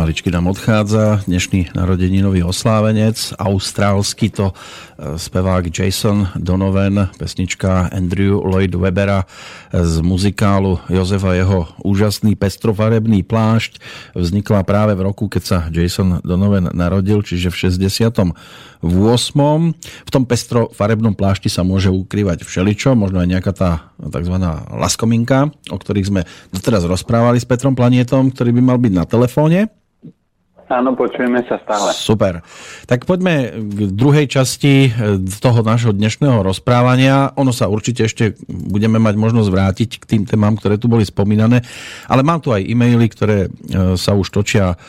Pomaličky nám odchádza dnešný narodeninový oslávenec. Austrálsky to e, spevák Jason Donovan, pesnička Andrew Lloyd Webera z muzikálu Jozefa jeho úžasný pestrofarebný plášť vznikla práve v roku, keď sa Jason Donovan narodil, čiže v 68. V tom pestrofarebnom plášti sa môže ukrývať všeličo, možno aj nejaká tá tzv. laskominka, o ktorých sme doteraz rozprávali s Petrom Planietom, ktorý by mal byť na telefóne. Áno, počujeme sa stále. Super. Tak poďme k druhej časti eh, toho nášho dnešného rozprávania. Ono sa určite ešte budeme mať možnosť vrátiť k tým témam, ktoré tu boli spomínané, ale mám tu aj e-maily, ktoré eh, sa už točia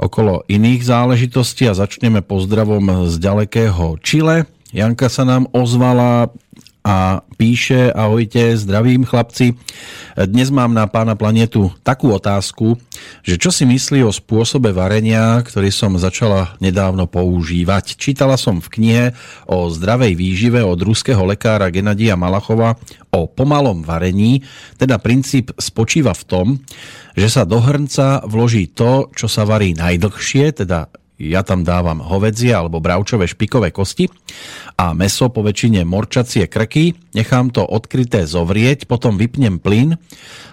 okolo iných záležitostí a začneme pozdravom z ďalekého Čile. Janka sa nám ozvala, a píše, ahojte, zdravím chlapci. Dnes mám na pána planetu takú otázku, že čo si myslí o spôsobe varenia, ktorý som začala nedávno používať. Čítala som v knihe o zdravej výžive od ruského lekára Genadia Malachova o pomalom varení, teda princíp spočíva v tom, že sa do hrnca vloží to, čo sa varí najdlhšie, teda ja tam dávam hovedzie alebo bravčové špikové kosti a meso po väčšine morčacie krky, nechám to odkryté zovrieť, potom vypnem plyn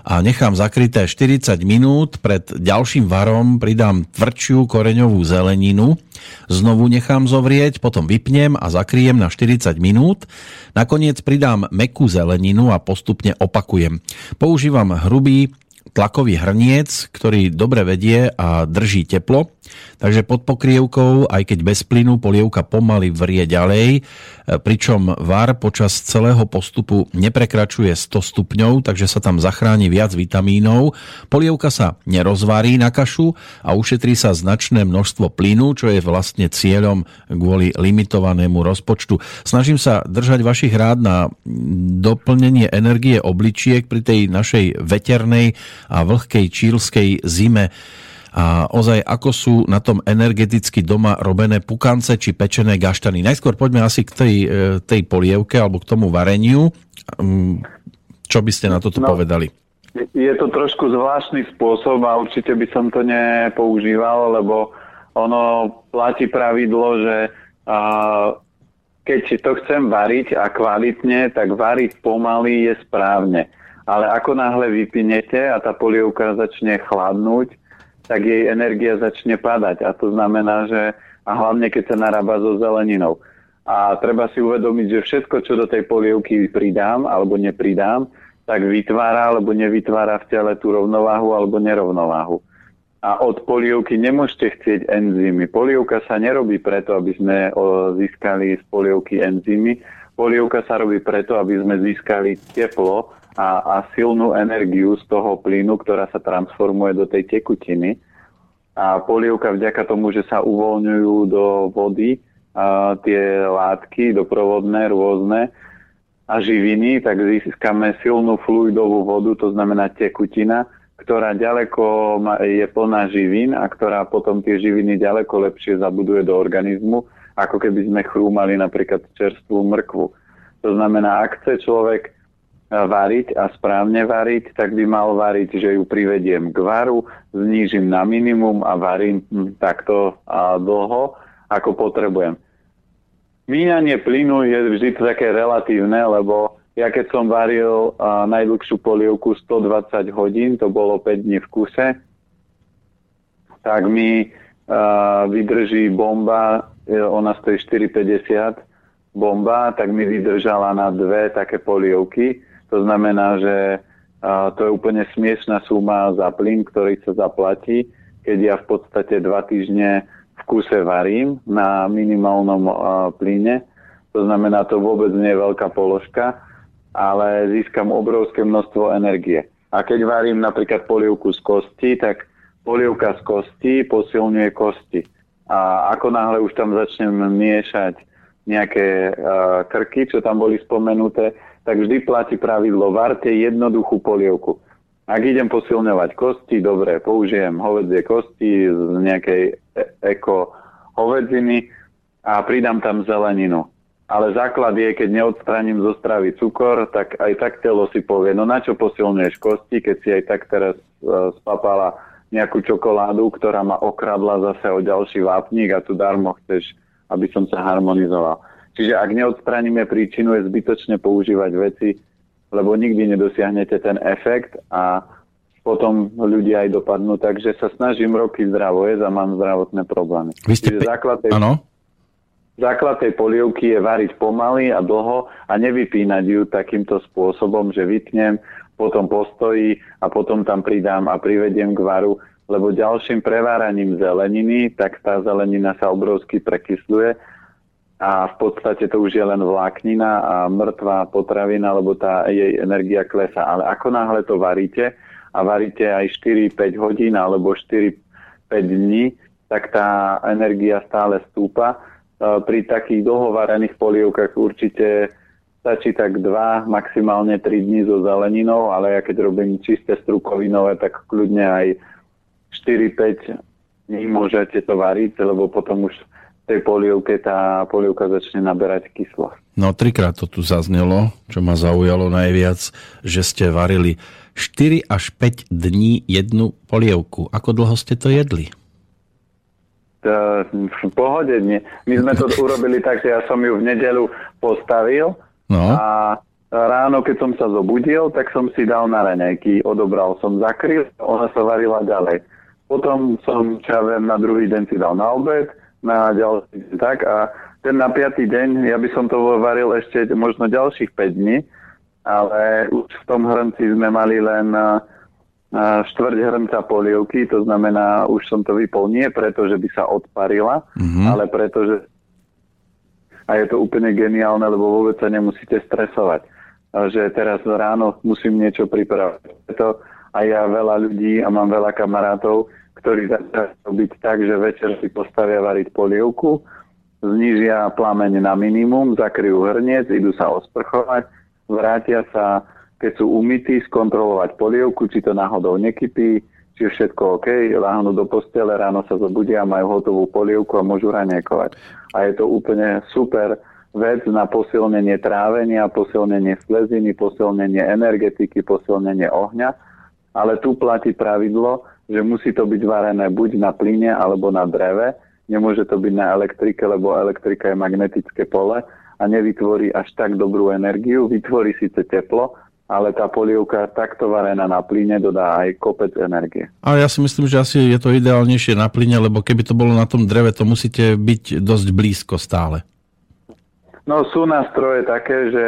a nechám zakryté 40 minút, pred ďalším varom pridám tvrdšiu koreňovú zeleninu, znovu nechám zovrieť, potom vypnem a zakryjem na 40 minút, nakoniec pridám mekú zeleninu a postupne opakujem. Používam hrubý tlakový hrniec, ktorý dobre vedie a drží teplo. Takže pod pokrievkou, aj keď bez plynu, polievka pomaly vrie ďalej, e, pričom var počas celého postupu neprekračuje 100 stupňov, takže sa tam zachráni viac vitamínov. Polievka sa nerozvarí na kašu a ušetrí sa značné množstvo plynu, čo je vlastne cieľom kvôli limitovanému rozpočtu. Snažím sa držať vašich rád na doplnenie energie obličiek pri tej našej veternej a vlhkej čílskej zime a ozaj ako sú na tom energeticky doma robené pukance či pečené gaštany. Najskôr poďme asi k tej, e, tej polievke alebo k tomu vareniu. Mm, čo by ste na toto no, povedali? Je to trošku zvláštny spôsob a určite by som to nepoužíval, lebo ono platí pravidlo, že a, keď to chcem variť a kvalitne, tak variť pomaly je správne. Ale ako náhle vypinete a tá polievka začne chladnúť, tak jej energia začne padať. A to znamená, že a hlavne keď sa narába so zeleninou. A treba si uvedomiť, že všetko, čo do tej polievky pridám alebo nepridám, tak vytvára alebo nevytvára v tele tú rovnováhu alebo nerovnováhu. A od polievky nemôžete chcieť enzymy. Polievka sa nerobí preto, aby sme získali z polievky enzymy. Polievka sa robí preto, aby sme získali teplo a, a silnú energiu z toho plynu, ktorá sa transformuje do tej tekutiny. A polievka vďaka tomu, že sa uvoľňujú do vody a tie látky doprovodné, rôzne a živiny, tak získame silnú fluidovú vodu, to znamená tekutina, ktorá ďaleko je plná živín a ktorá potom tie živiny ďaleko lepšie zabuduje do organizmu, ako keby sme chrúmali napríklad čerstvú mrkvu. To znamená, ak chce človek variť a správne variť, tak by mal variť, že ju privediem k varu, znížim na minimum a varím takto dlho, ako potrebujem. Míňanie plynu je vždy také relatívne, lebo ja keď som varil a, najdlhšiu polievku 120 hodín, to bolo 5 dní v kuse, tak mi a, vydrží bomba, e, ona stojí 4,50 bomba, tak mi vydržala na dve také polievky to znamená, že to je úplne smiešná suma za plyn, ktorý sa zaplatí, keď ja v podstate dva týždne v kuse varím na minimálnom plyne. To znamená, to vôbec nie je veľká položka, ale získam obrovské množstvo energie. A keď varím napríklad polievku z kosti, tak polievka z kosti posilňuje kosti. A ako náhle už tam začnem miešať nejaké uh, krky, čo tam boli spomenuté, tak vždy platí pravidlo, varte jednoduchú polievku. Ak idem posilňovať kosti, dobre, použijem hovedzie kosti z nejakej e- eko hovedziny a pridám tam zeleninu. Ale základ je, keď neodstraním zo stravy cukor, tak aj tak telo si povie, no na čo posilňuješ kosti, keď si aj tak teraz uh, spapala nejakú čokoládu, ktorá ma okradla zase o ďalší vápnik a tu darmo chceš, aby som sa harmonizoval. Čiže ak neodstraníme príčinu, je zbytočne používať veci, lebo nikdy nedosiahnete ten efekt a potom ľudia aj dopadnú. Takže sa snažím roky zdravo jesť a mám zdravotné problémy. Vy ste... Čiže základ tej, ano? základ tej polievky je variť pomaly a dlho a nevypínať ju takýmto spôsobom, že vypnem, potom postojí a potom tam pridám a privediem k varu, lebo ďalším preváraním zeleniny, tak tá zelenina sa obrovsky prekysluje a v podstate to už je len vláknina a mŕtvá potravina, lebo tá jej energia klesa. Ale ako náhle to varíte a varíte aj 4-5 hodín alebo 4-5 dní, tak tá energia stále stúpa. E, pri takých dlhovarených polievkách určite stačí tak 2, maximálne 3 dní so zeleninou, ale ja keď robím čisté strukovinové, tak kľudne aj 4-5 dní môžete to variť, lebo potom už tej polievke tá polievka začne naberať kyslosť. No trikrát to tu zaznelo, čo ma zaujalo najviac, že ste varili 4 až 5 dní jednu polievku. Ako dlho ste to jedli? v pohode nie. My sme to urobili tak, že ja som ju v nedelu postavil no. a ráno, keď som sa zobudil, tak som si dal na raňajky, odobral som, zakryl, ona sa varila ďalej. Potom som, čo ja viem, na druhý deň si dal na obed, na ďalší tak a ten na piatý deň, ja by som to varil ešte možno ďalších 5 dní, ale už v tom hrnci sme mali len štvrť hrnca polievky, to znamená, už som to vypol nie preto, že by sa odparila, mm-hmm. ale preto, že a je to úplne geniálne, lebo vôbec sa nemusíte stresovať. Že teraz ráno musím niečo pripravať. Preto aj ja veľa ľudí a mám veľa kamarátov, ktorí začali robiť tak, že večer si postavia variť polievku, znižia plameň na minimum, zakryjú hrniec, idú sa osprchovať, vrátia sa keď sú umytí, skontrolovať polievku, či to náhodou nekypí, či je všetko OK, láhnu do postele, ráno sa zobudia, majú hotovú polievku a môžu raňajkovať. A je to úplne super vec na posilnenie trávenia, posilnenie sleziny, posilnenie energetiky, posilnenie ohňa. Ale tu platí pravidlo, že musí to byť varené buď na plyne alebo na dreve. Nemôže to byť na elektrike, lebo elektrika je magnetické pole a nevytvorí až tak dobrú energiu. Vytvorí síce teplo, ale tá polievka takto varená na plyne dodá aj kopec energie. Ale ja si myslím, že asi je to ideálnejšie na plyne, lebo keby to bolo na tom dreve, to musíte byť dosť blízko stále. No sú nástroje také, že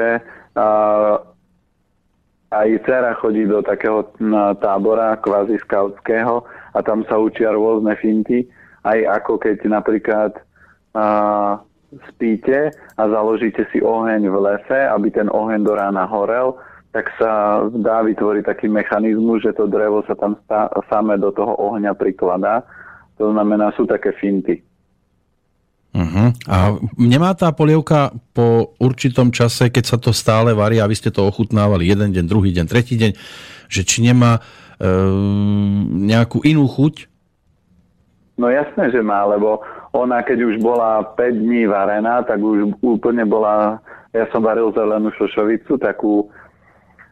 aj dcera chodí do takého tábora kvázi skautského a tam sa učia rôzne finty, aj ako keď napríklad a, spíte a založíte si oheň v lese, aby ten oheň do rána horel, tak sa dá vytvoriť taký mechanizmus, že to drevo sa tam stá, samé do toho ohňa prikladá. To znamená, sú také finty. Uh-huh. A nemá tá polievka po určitom čase, keď sa to stále varí a vy ste to ochutnávali jeden deň, druhý deň, tretí deň, že či nemá e, nejakú inú chuť? No jasné, že má, lebo ona keď už bola 5 dní varená, tak už úplne bola, ja som varil zelenú šošovicu, takú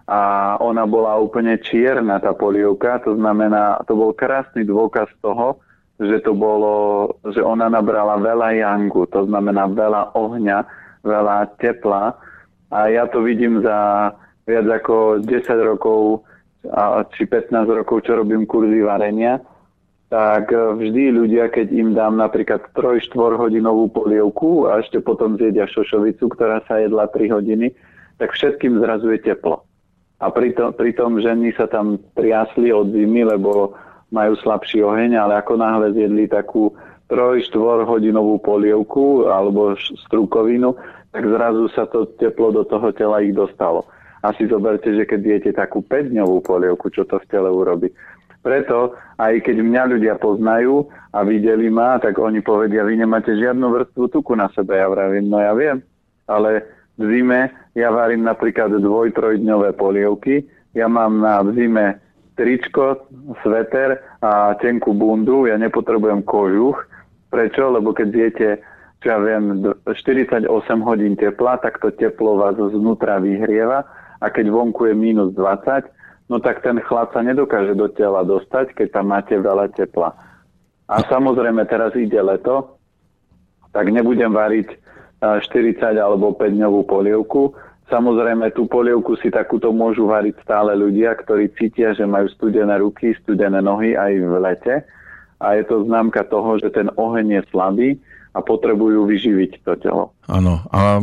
a ona bola úplne čierna, tá polievka, to znamená, to bol krásny dôkaz toho, že to bolo, že ona nabrala veľa jangu, to znamená veľa ohňa, veľa tepla a ja to vidím za viac ako 10 rokov či 15 rokov, čo robím kurzy varenia, tak vždy ľudia, keď im dám napríklad 3-4 hodinovú polievku a ešte potom zjedia šošovicu, ktorá sa jedla 3 hodiny, tak všetkým zrazuje teplo. A pritom, pritom ženy sa tam triasli od zimy, lebo majú slabší oheň, ale ako náhle zjedli takú 3-4 hodinovú polievku alebo strukovinu, tak zrazu sa to teplo do toho tela ich dostalo. Asi zoberte, že keď jete takú 5-dňovú polievku, čo to v tele urobí. Preto, aj keď mňa ľudia poznajú a videli ma, tak oni povedia, vy nemáte žiadnu vrstvu tuku na sebe. Ja vravím, no ja viem, ale v zime ja varím napríklad dvoj, trojdňové polievky. Ja mám na zime tričko, sveter a tenkú bundu. Ja nepotrebujem kožuch. Prečo? Lebo keď zjete čo ja viem, 48 hodín tepla, tak to teplo vás znútra vyhrieva a keď vonku je minus 20, no tak ten chlad sa nedokáže do tela dostať, keď tam máte veľa tepla. A samozrejme teraz ide leto, tak nebudem variť 40 alebo 5 dňovú polievku. Samozrejme, tú polievku si takúto môžu variť stále ľudia, ktorí cítia, že majú studené ruky, studené nohy aj v lete. A je to známka toho, že ten oheň je slabý a potrebujú vyživiť to telo. Áno. A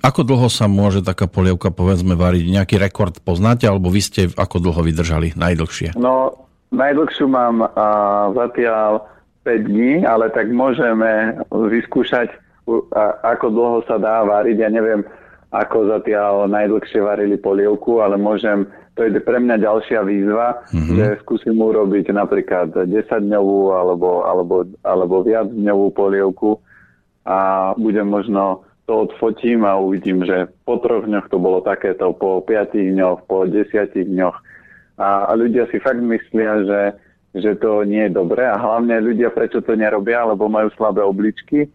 ako dlho sa môže taká polievka, povedzme, variť? Nejaký rekord poznáte, alebo vy ste ako dlho vydržali najdlhšie? No, najdlhšiu mám a, zatiaľ 5 dní, ale tak môžeme vyskúšať ako dlho sa dá variť. Ja neviem, ako zatiaľ najdlhšie varili polievku, ale môžem, to je pre mňa ďalšia výzva, mm-hmm. že skúsim urobiť napríklad 10-dňovú alebo, alebo, alebo viac dňovú polievku a budem možno to odfotím a uvidím, že po troch dňoch to bolo takéto, po piatich dňoch, po desiatich dňoch. A, a ľudia si fakt myslia, že, že to nie je dobré a hlavne ľudia prečo to nerobia, lebo majú slabé obličky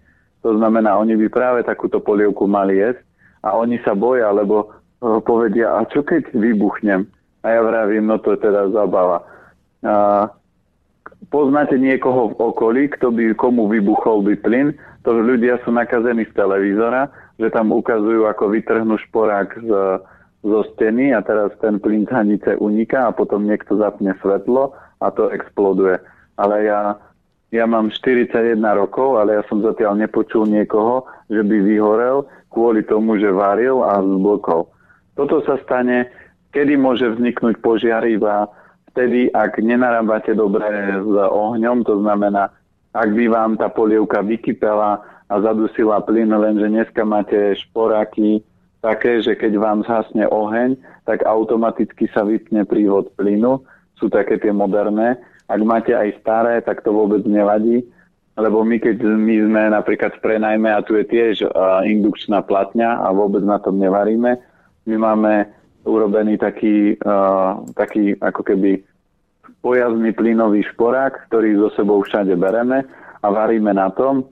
to znamená, oni by práve takúto polievku mali jesť a oni sa boja, lebo eh, povedia, a čo keď vybuchnem? A ja vravím, no to je teda zabava. A poznáte niekoho v okolí, kto by, komu vybuchol by plyn, to ľudia sú nakazení z televízora, že tam ukazujú, ako vytrhnú šporák z, zo steny a teraz ten plyn z hanice uniká a potom niekto zapne svetlo a to exploduje. Ale ja ja mám 41 rokov, ale ja som zatiaľ nepočul niekoho, že by vyhorel kvôli tomu, že varil a zblokol. Toto sa stane, kedy môže vzniknúť požiar iba vtedy, ak nenarábate dobre s ohňom, to znamená, ak by vám tá polievka vykypela a zadusila plyn, lenže dneska máte šporáky také, že keď vám zhasne oheň, tak automaticky sa vypne prívod plynu. Sú také tie moderné. Ak máte aj staré, tak to vôbec nevadí lebo my keď my sme napríklad v prenajme a tu je tiež uh, indukčná platňa a vôbec na tom nevaríme, my máme urobený taký, uh, taký ako keby pojazdný plynový šporák, ktorý so sebou všade bereme a varíme na tom.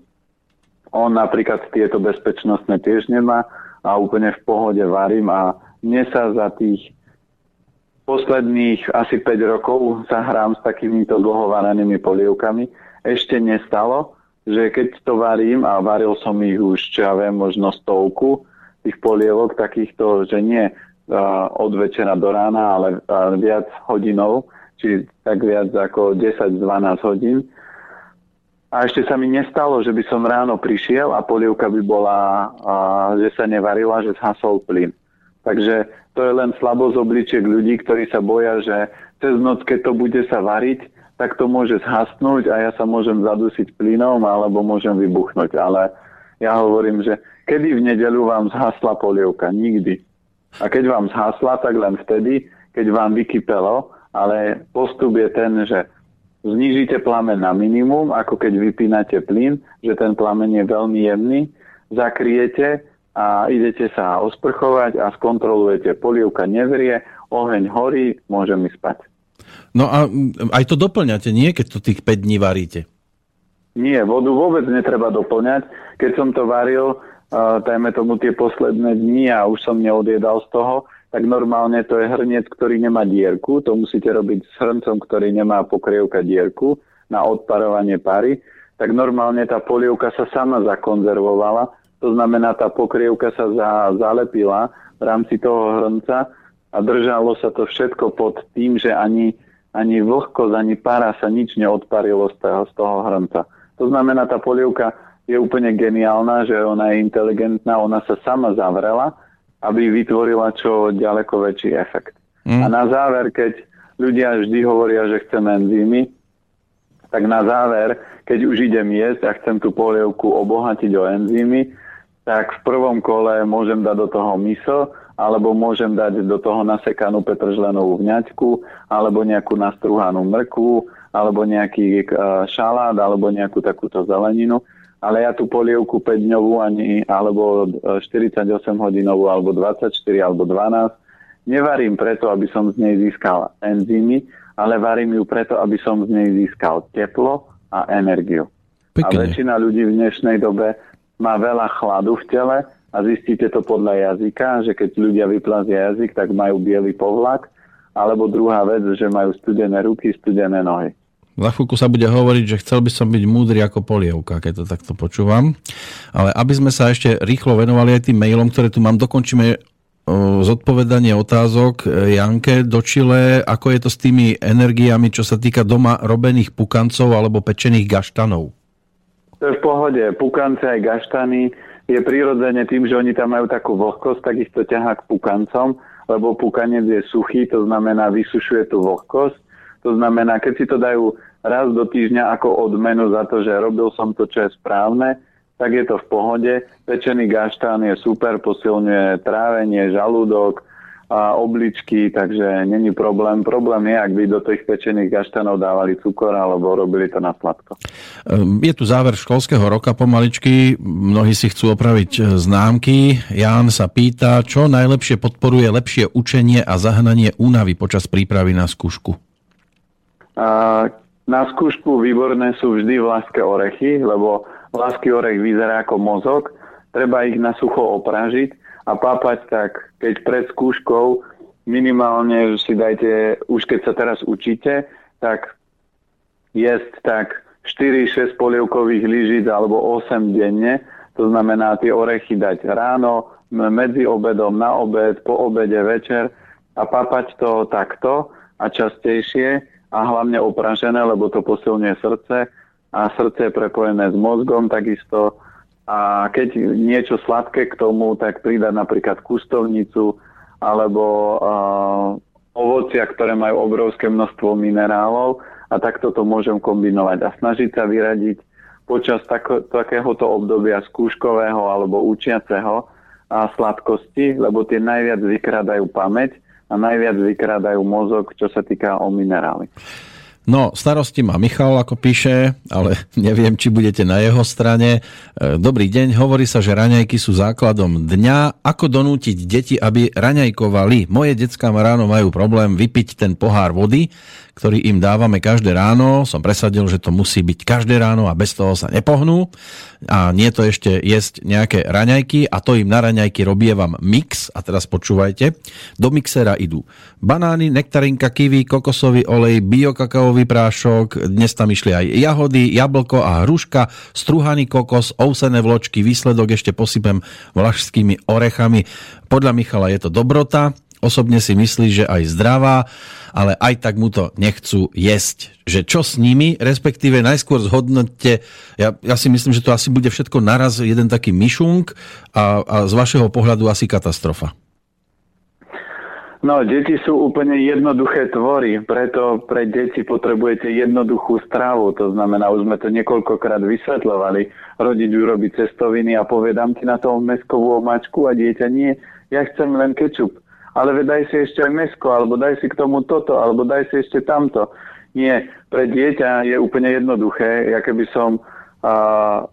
On napríklad tieto bezpečnostné tiež nemá a úplne v pohode varím a mne sa za tých posledných asi 5 rokov sa hrám s takýmito dlhovaranými polievkami ešte nestalo, že keď to varím a varil som ich už, čo ja viem, možno stovku tých polievok takýchto, že nie uh, od večera do rána, ale uh, viac hodinov, či tak viac ako 10-12 hodín. A ešte sa mi nestalo, že by som ráno prišiel a polievka by bola, uh, že sa nevarila, že zhasol plyn. Takže to je len slabosť obličiek ľudí, ktorí sa boja, že cez noc, keď to bude sa variť, tak to môže zhasnúť a ja sa môžem zadusiť plynom alebo môžem vybuchnúť. Ale ja hovorím, že kedy v nedeľu vám zhasla polievka? Nikdy. A keď vám zhasla, tak len vtedy, keď vám vykypelo, ale postup je ten, že znižíte plamen na minimum, ako keď vypínate plyn, že ten plamen je veľmi jemný, zakriete a idete sa osprchovať a skontrolujete, polievka nevrie, oheň horí, môžem ísť spať. No a aj to doplňate, nie? Keď to tých 5 dní varíte. Nie, vodu vôbec netreba doplňať. Keď som to varil, uh, dajme tomu tie posledné dni a už som neodjedal z toho, tak normálne to je hrniec, ktorý nemá dierku. To musíte robiť s hrncom, ktorý nemá pokrievka dierku na odparovanie pary. Tak normálne tá polievka sa sama zakonzervovala. To znamená, tá pokrievka sa za, zalepila v rámci toho hrnca a držalo sa to všetko pod tým, že ani ani vlhkosť, ani para sa nič neodparilo z toho, z toho hrnca. To znamená, tá polievka je úplne geniálna, že ona je inteligentná, ona sa sama zavrela, aby vytvorila čo ďaleko väčší efekt. Mm. A na záver, keď ľudia vždy hovoria, že chceme enzymy, tak na záver, keď už idem jesť a chcem tú polievku obohatiť o enzymy, tak v prvom kole môžem dať do toho miso, alebo môžem dať do toho nasekanú petržlenovú vňaťku, alebo nejakú nastruhanú mrkvu, alebo nejaký e, šalát, alebo nejakú takúto zeleninu. Ale ja tú polievku 5-dňovú ani, alebo 48 e, alebo 24, alebo 12 nevarím preto, aby som z nej získal enzymy, ale varím ju preto, aby som z nej získal teplo a energiu. Pekne. A väčšina ľudí v dnešnej dobe má veľa chladu v tele a zistíte to podľa jazyka, že keď ľudia vyplazia jazyk, tak majú biely povlak, alebo druhá vec, že majú studené ruky, studené nohy. Za chvíľku sa bude hovoriť, že chcel by som byť múdry ako polievka, keď to takto počúvam. Ale aby sme sa ešte rýchlo venovali aj tým mailom, ktoré tu mám, dokončíme zodpovedanie otázok e, Janke do Čile, ako je to s tými energiami, čo sa týka doma robených pukancov alebo pečených gaštanov? To je v pohode. Pukance aj gaštany je prirodzene tým, že oni tam majú takú vlhkosť, tak ich to ťahá k pukancom, lebo pukanec je suchý, to znamená vysušuje tú vlhkosť. To znamená, keď si to dajú raz do týždňa ako odmenu za to, že robil som to, čo je správne, tak je to v pohode. Pečený gaštán je super, posilňuje trávenie, žalúdok, a obličky, takže není problém. Problém je, ak by do tých pečených gaštanov dávali cukor alebo robili to na sladko. Ehm, je tu záver školského roka pomaličky, mnohí si chcú opraviť e, známky. Ján sa pýta, čo najlepšie podporuje lepšie učenie a zahnanie únavy počas prípravy na skúšku? Na skúšku výborné sú vždy vláské orechy, lebo vlásky orech vyzerá ako mozog, treba ich na sucho opražiť a pápať, tak keď pred skúškou minimálne si dajte, už keď sa teraz učíte, tak jesť tak 4-6 polievkových lyžic alebo 8 denne. To znamená tie orechy dať ráno, medzi obedom, na obed, po obede, večer a papať to takto a častejšie a hlavne opražené, lebo to posilňuje srdce a srdce je prepojené s mozgom, takisto a keď niečo sladké k tomu, tak pridať napríklad kustovnicu alebo uh, ovocia, ktoré majú obrovské množstvo minerálov a takto to môžem kombinovať a snažiť sa vyradiť počas tako, takéhoto obdobia skúškového alebo učiaceho a sladkosti, lebo tie najviac vykrádajú pamäť a najviac vykrádajú mozog, čo sa týka o minerály. No, starosti má Michal, ako píše, ale neviem, či budete na jeho strane. E, dobrý deň, hovorí sa, že raňajky sú základom dňa. Ako donútiť deti, aby raňajkovali? Moje detská ráno majú problém vypiť ten pohár vody, ktorý im dávame každé ráno. Som presadil, že to musí byť každé ráno a bez toho sa nepohnú. A nie to ešte jesť nejaké raňajky a to im na raňajky robievam mix. A teraz počúvajte. Do mixera idú banány, nektarinka, kiwi, kokosový olej, biokakaový prášok, dnes tam išli aj jahody, jablko a hruška, struhaný kokos, ousené vločky, výsledok ešte posypem vlašskými orechami. Podľa Michala je to dobrota, osobne si myslí, že aj zdravá, ale aj tak mu to nechcú jesť. Že čo s nimi, respektíve najskôr zhodnote, ja, ja si myslím, že to asi bude všetko naraz jeden taký myšung a, a z vašeho pohľadu asi katastrofa. No, deti sú úplne jednoduché tvory, preto pre deti potrebujete jednoduchú stravu. To znamená, už sme to niekoľkokrát vysvetľovali. Rodič urobí cestoviny a povedám ti na toho meskovú omačku a dieťa nie, ja chcem len kečup ale daj si ešte aj mesko, alebo daj si k tomu toto, alebo daj si ešte tamto. Nie, pre dieťa je úplne jednoduché. Ja keby som, a,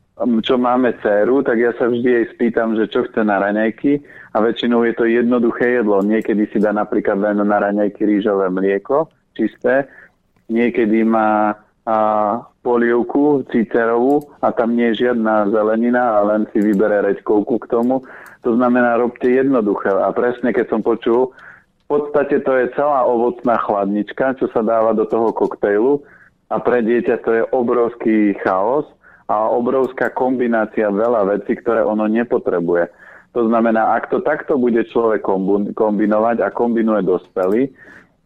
čo máme dceru, tak ja sa vždy jej spýtam, že čo chce na raňajky a väčšinou je to jednoduché jedlo. Niekedy si dá napríklad len na raňajky rýžové mlieko, čisté, niekedy má a, polievku cicerovú a tam nie je žiadna zelenina a len si vybere reďkovku k tomu to znamená, robte jednoduché. A presne, keď som počul, v podstate to je celá ovocná chladnička, čo sa dáva do toho koktejlu a pre dieťa to je obrovský chaos a obrovská kombinácia veľa vecí, ktoré ono nepotrebuje. To znamená, ak to takto bude človek kombinovať a kombinuje dospelý,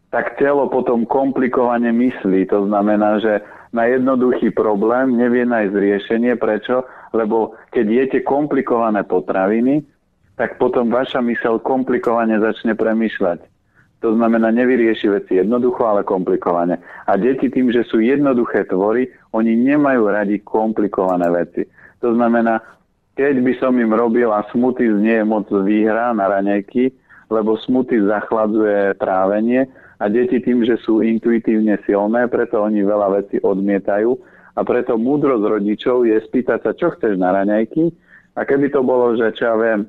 tak telo potom komplikovane myslí. To znamená, že na jednoduchý problém nevie nájsť riešenie. Prečo? Lebo keď jete komplikované potraviny, tak potom vaša mysel komplikovane začne premyšľať. To znamená, nevyrieši veci jednoducho, ale komplikovane. A deti tým, že sú jednoduché tvory, oni nemajú radi komplikované veci. To znamená, keď by som im robil a smutis nie je moc výhra na raňajky, lebo smutis zachladzuje trávenie a deti tým, že sú intuitívne silné, preto oni veľa vecí odmietajú a preto múdrosť rodičov je spýtať sa, čo chceš na raňajky a keby to bolo, že čo ja viem,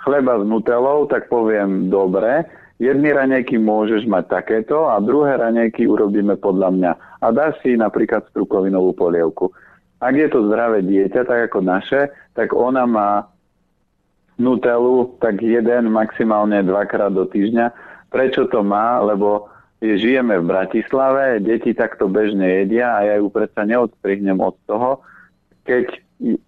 chleba s nutelou, tak poviem dobre, jedny raňajky môžeš mať takéto a druhé raňajky urobíme podľa mňa. A dáš si napríklad strukovinovú polievku. Ak je to zdravé dieťa, tak ako naše, tak ona má nutelu tak jeden, maximálne dvakrát do týždňa. Prečo to má? Lebo žijeme v Bratislave, deti takto bežne jedia a ja ju predsa neodstrihnem od toho, keď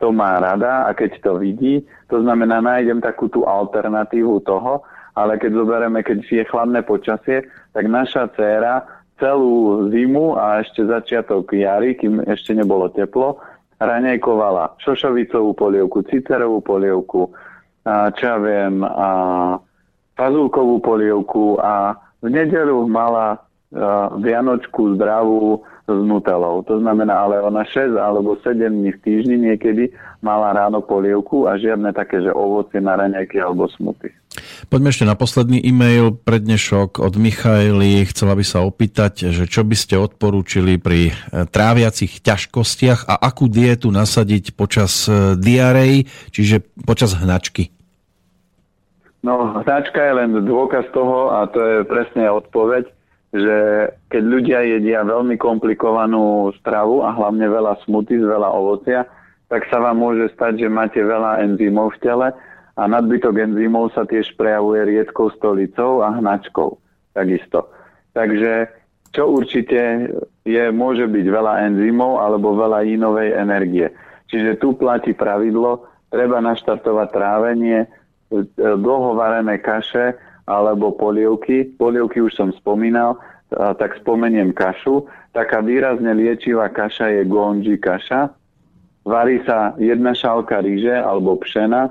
to má rada a keď to vidí, to znamená, nájdem takú tú alternatívu toho, ale keď zoberieme, keď je chladné počasie, tak naša dcéra celú zimu a ešte začiatok jary, kým ešte nebolo teplo, raňajkovala šošovicovú polievku, cicerovú polievku, a čo ja viem, a fazulkovú polievku a v nedelu mala vianočku zdravú s nutelou. To znamená, ale ona 6 alebo 7 dní v týždni niekedy mala ráno polievku a žiadne také, že ovocie na raňajky alebo smuty. Poďme ešte na posledný e-mail, prednešok od Michaily. Chcela by sa opýtať, že čo by ste odporúčili pri e, tráviacich ťažkostiach a akú dietu nasadiť počas e, diarej, čiže počas hnačky? No, hnačka je len dôkaz toho a to je presne odpoveď že keď ľudia jedia veľmi komplikovanú stravu a hlavne veľa smuty z veľa ovocia, tak sa vám môže stať, že máte veľa enzymov v tele a nadbytok enzymov sa tiež prejavuje riedkou stolicou a hnačkou. Takisto. Takže čo určite je, môže byť veľa enzymov alebo veľa inovej energie. Čiže tu platí pravidlo, treba naštartovať trávenie, dlho varené kaše, alebo polievky. Polievky už som spomínal, tak spomeniem kašu. Taká výrazne liečivá kaša je gonji kaša. Varí sa jedna šálka ríže alebo pšena,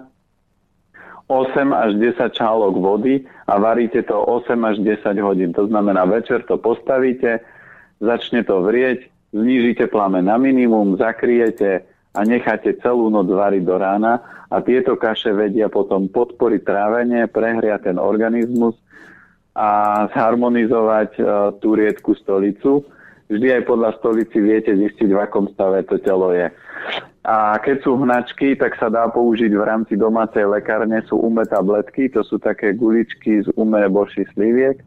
8 až 10 čálok vody a varíte to 8 až 10 hodín. To znamená, večer to postavíte, začne to vrieť, znížite plame na minimum, zakriete a necháte celú noc variť do rána a tieto kaše vedia potom podporiť trávenie, prehria ten organizmus a zharmonizovať uh, tú riedku stolicu. Vždy aj podľa stolici viete zistiť, v akom stave to telo je. A keď sú hnačky, tak sa dá použiť v rámci domácej lekárne, sú umé tabletky, to sú také guličky z umé boši sliviek,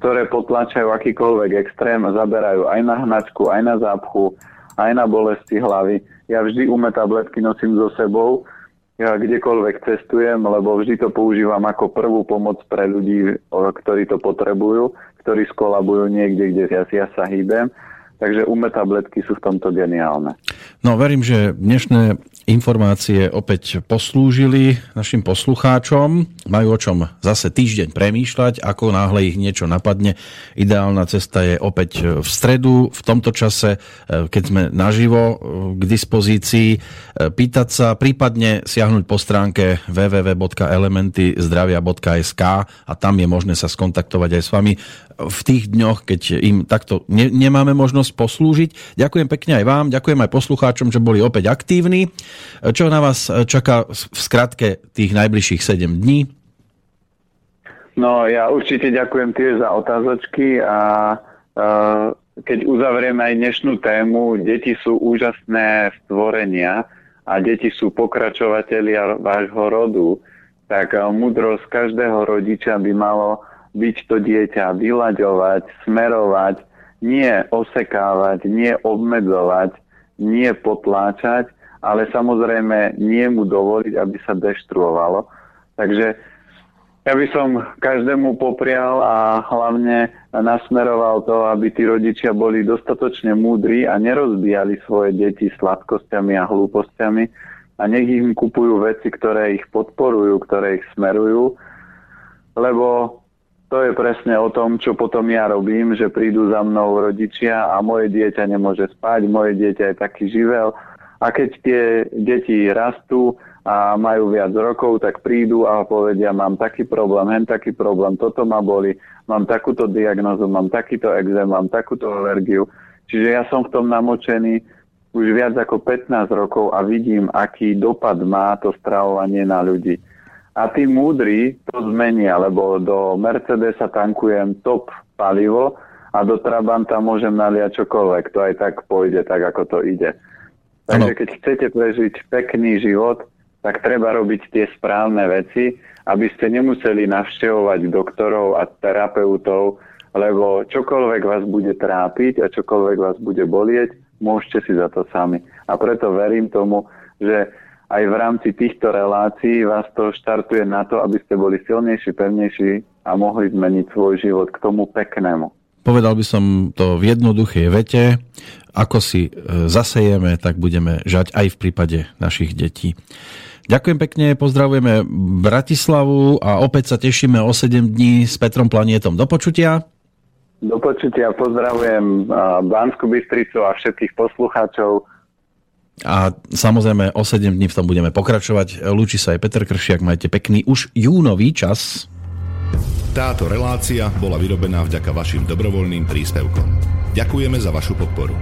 ktoré potlačajú akýkoľvek extrém a zaberajú aj na hnačku, aj na zápchu, aj na bolesti hlavy. Ja vždy umé tabletky nosím so sebou, ja kdekoľvek cestujem, lebo vždy to používam ako prvú pomoc pre ľudí, ktorí to potrebujú, ktorí skolabujú niekde, kde ja, ja sa hýbem. Takže umé tabletky sú v tomto geniálne. No verím, že dnešné informácie opäť poslúžili našim poslucháčom. Majú o čom zase týždeň premýšľať, ako náhle ich niečo napadne. Ideálna cesta je opäť v stredu, v tomto čase, e, keď sme naživo e, k dispozícii, e, pýtať sa, prípadne siahnuť po stránke www.elementyzdravia.sk a tam je možné sa skontaktovať aj s vami v tých dňoch, keď im takto ne- nemáme možnosť poslúžiť. Ďakujem pekne aj vám, ďakujem aj poslucháčom, že boli opäť aktívni. Čo na vás čaká v skratke tých najbližších 7 dní? No ja určite ďakujem tiež za otázočky a uh, keď uzavrieme aj dnešnú tému, deti sú úžasné stvorenia a deti sú pokračovatelia vášho rodu, tak uh, múdrosť každého rodiča by malo byť to dieťa, vyľaďovať, smerovať, nie osekávať, nie obmedzovať, nie potláčať, ale samozrejme nie mu dovoliť, aby sa deštruovalo. Takže ja by som každému poprial a hlavne nasmeroval to, aby tí rodičia boli dostatočne múdri a nerozbíjali svoje deti sladkosťami a hlúpostiami a nech im kupujú veci, ktoré ich podporujú, ktoré ich smerujú, lebo to je presne o tom, čo potom ja robím, že prídu za mnou rodičia a moje dieťa nemôže spať, moje dieťa je taký živel. A keď tie deti rastú a majú viac rokov, tak prídu a povedia, mám taký problém, hen taký problém, toto ma boli, mám takúto diagnozu, mám takýto exém, mám takúto alergiu. Čiže ja som v tom namočený už viac ako 15 rokov a vidím, aký dopad má to stravovanie na ľudí. A tí múdri to zmenia, lebo do Mercedesa tankujem top palivo a do Trabanta môžem naliať čokoľvek. To aj tak pôjde, tak ako to ide. Takže keď chcete prežiť pekný život, tak treba robiť tie správne veci, aby ste nemuseli navštevovať doktorov a terapeutov, lebo čokoľvek vás bude trápiť a čokoľvek vás bude bolieť, môžete si za to sami. A preto verím tomu, že aj v rámci týchto relácií vás to štartuje na to, aby ste boli silnejší, pevnejší a mohli zmeniť svoj život k tomu peknému. Povedal by som to v jednoduchej vete. Ako si e, zasejeme, tak budeme žať aj v prípade našich detí. Ďakujem pekne, pozdravujeme Bratislavu a opäť sa tešíme o 7 dní s Petrom Planietom. Do počutia. Do počutia, pozdravujem Bánsku Bystricu a všetkých poslucháčov a samozrejme o 7 dní v tom budeme pokračovať. Lúči sa aj Peter Kršiak, majte pekný už júnový čas. Táto relácia bola vyrobená vďaka vašim dobrovoľným príspevkom. Ďakujeme za vašu podporu.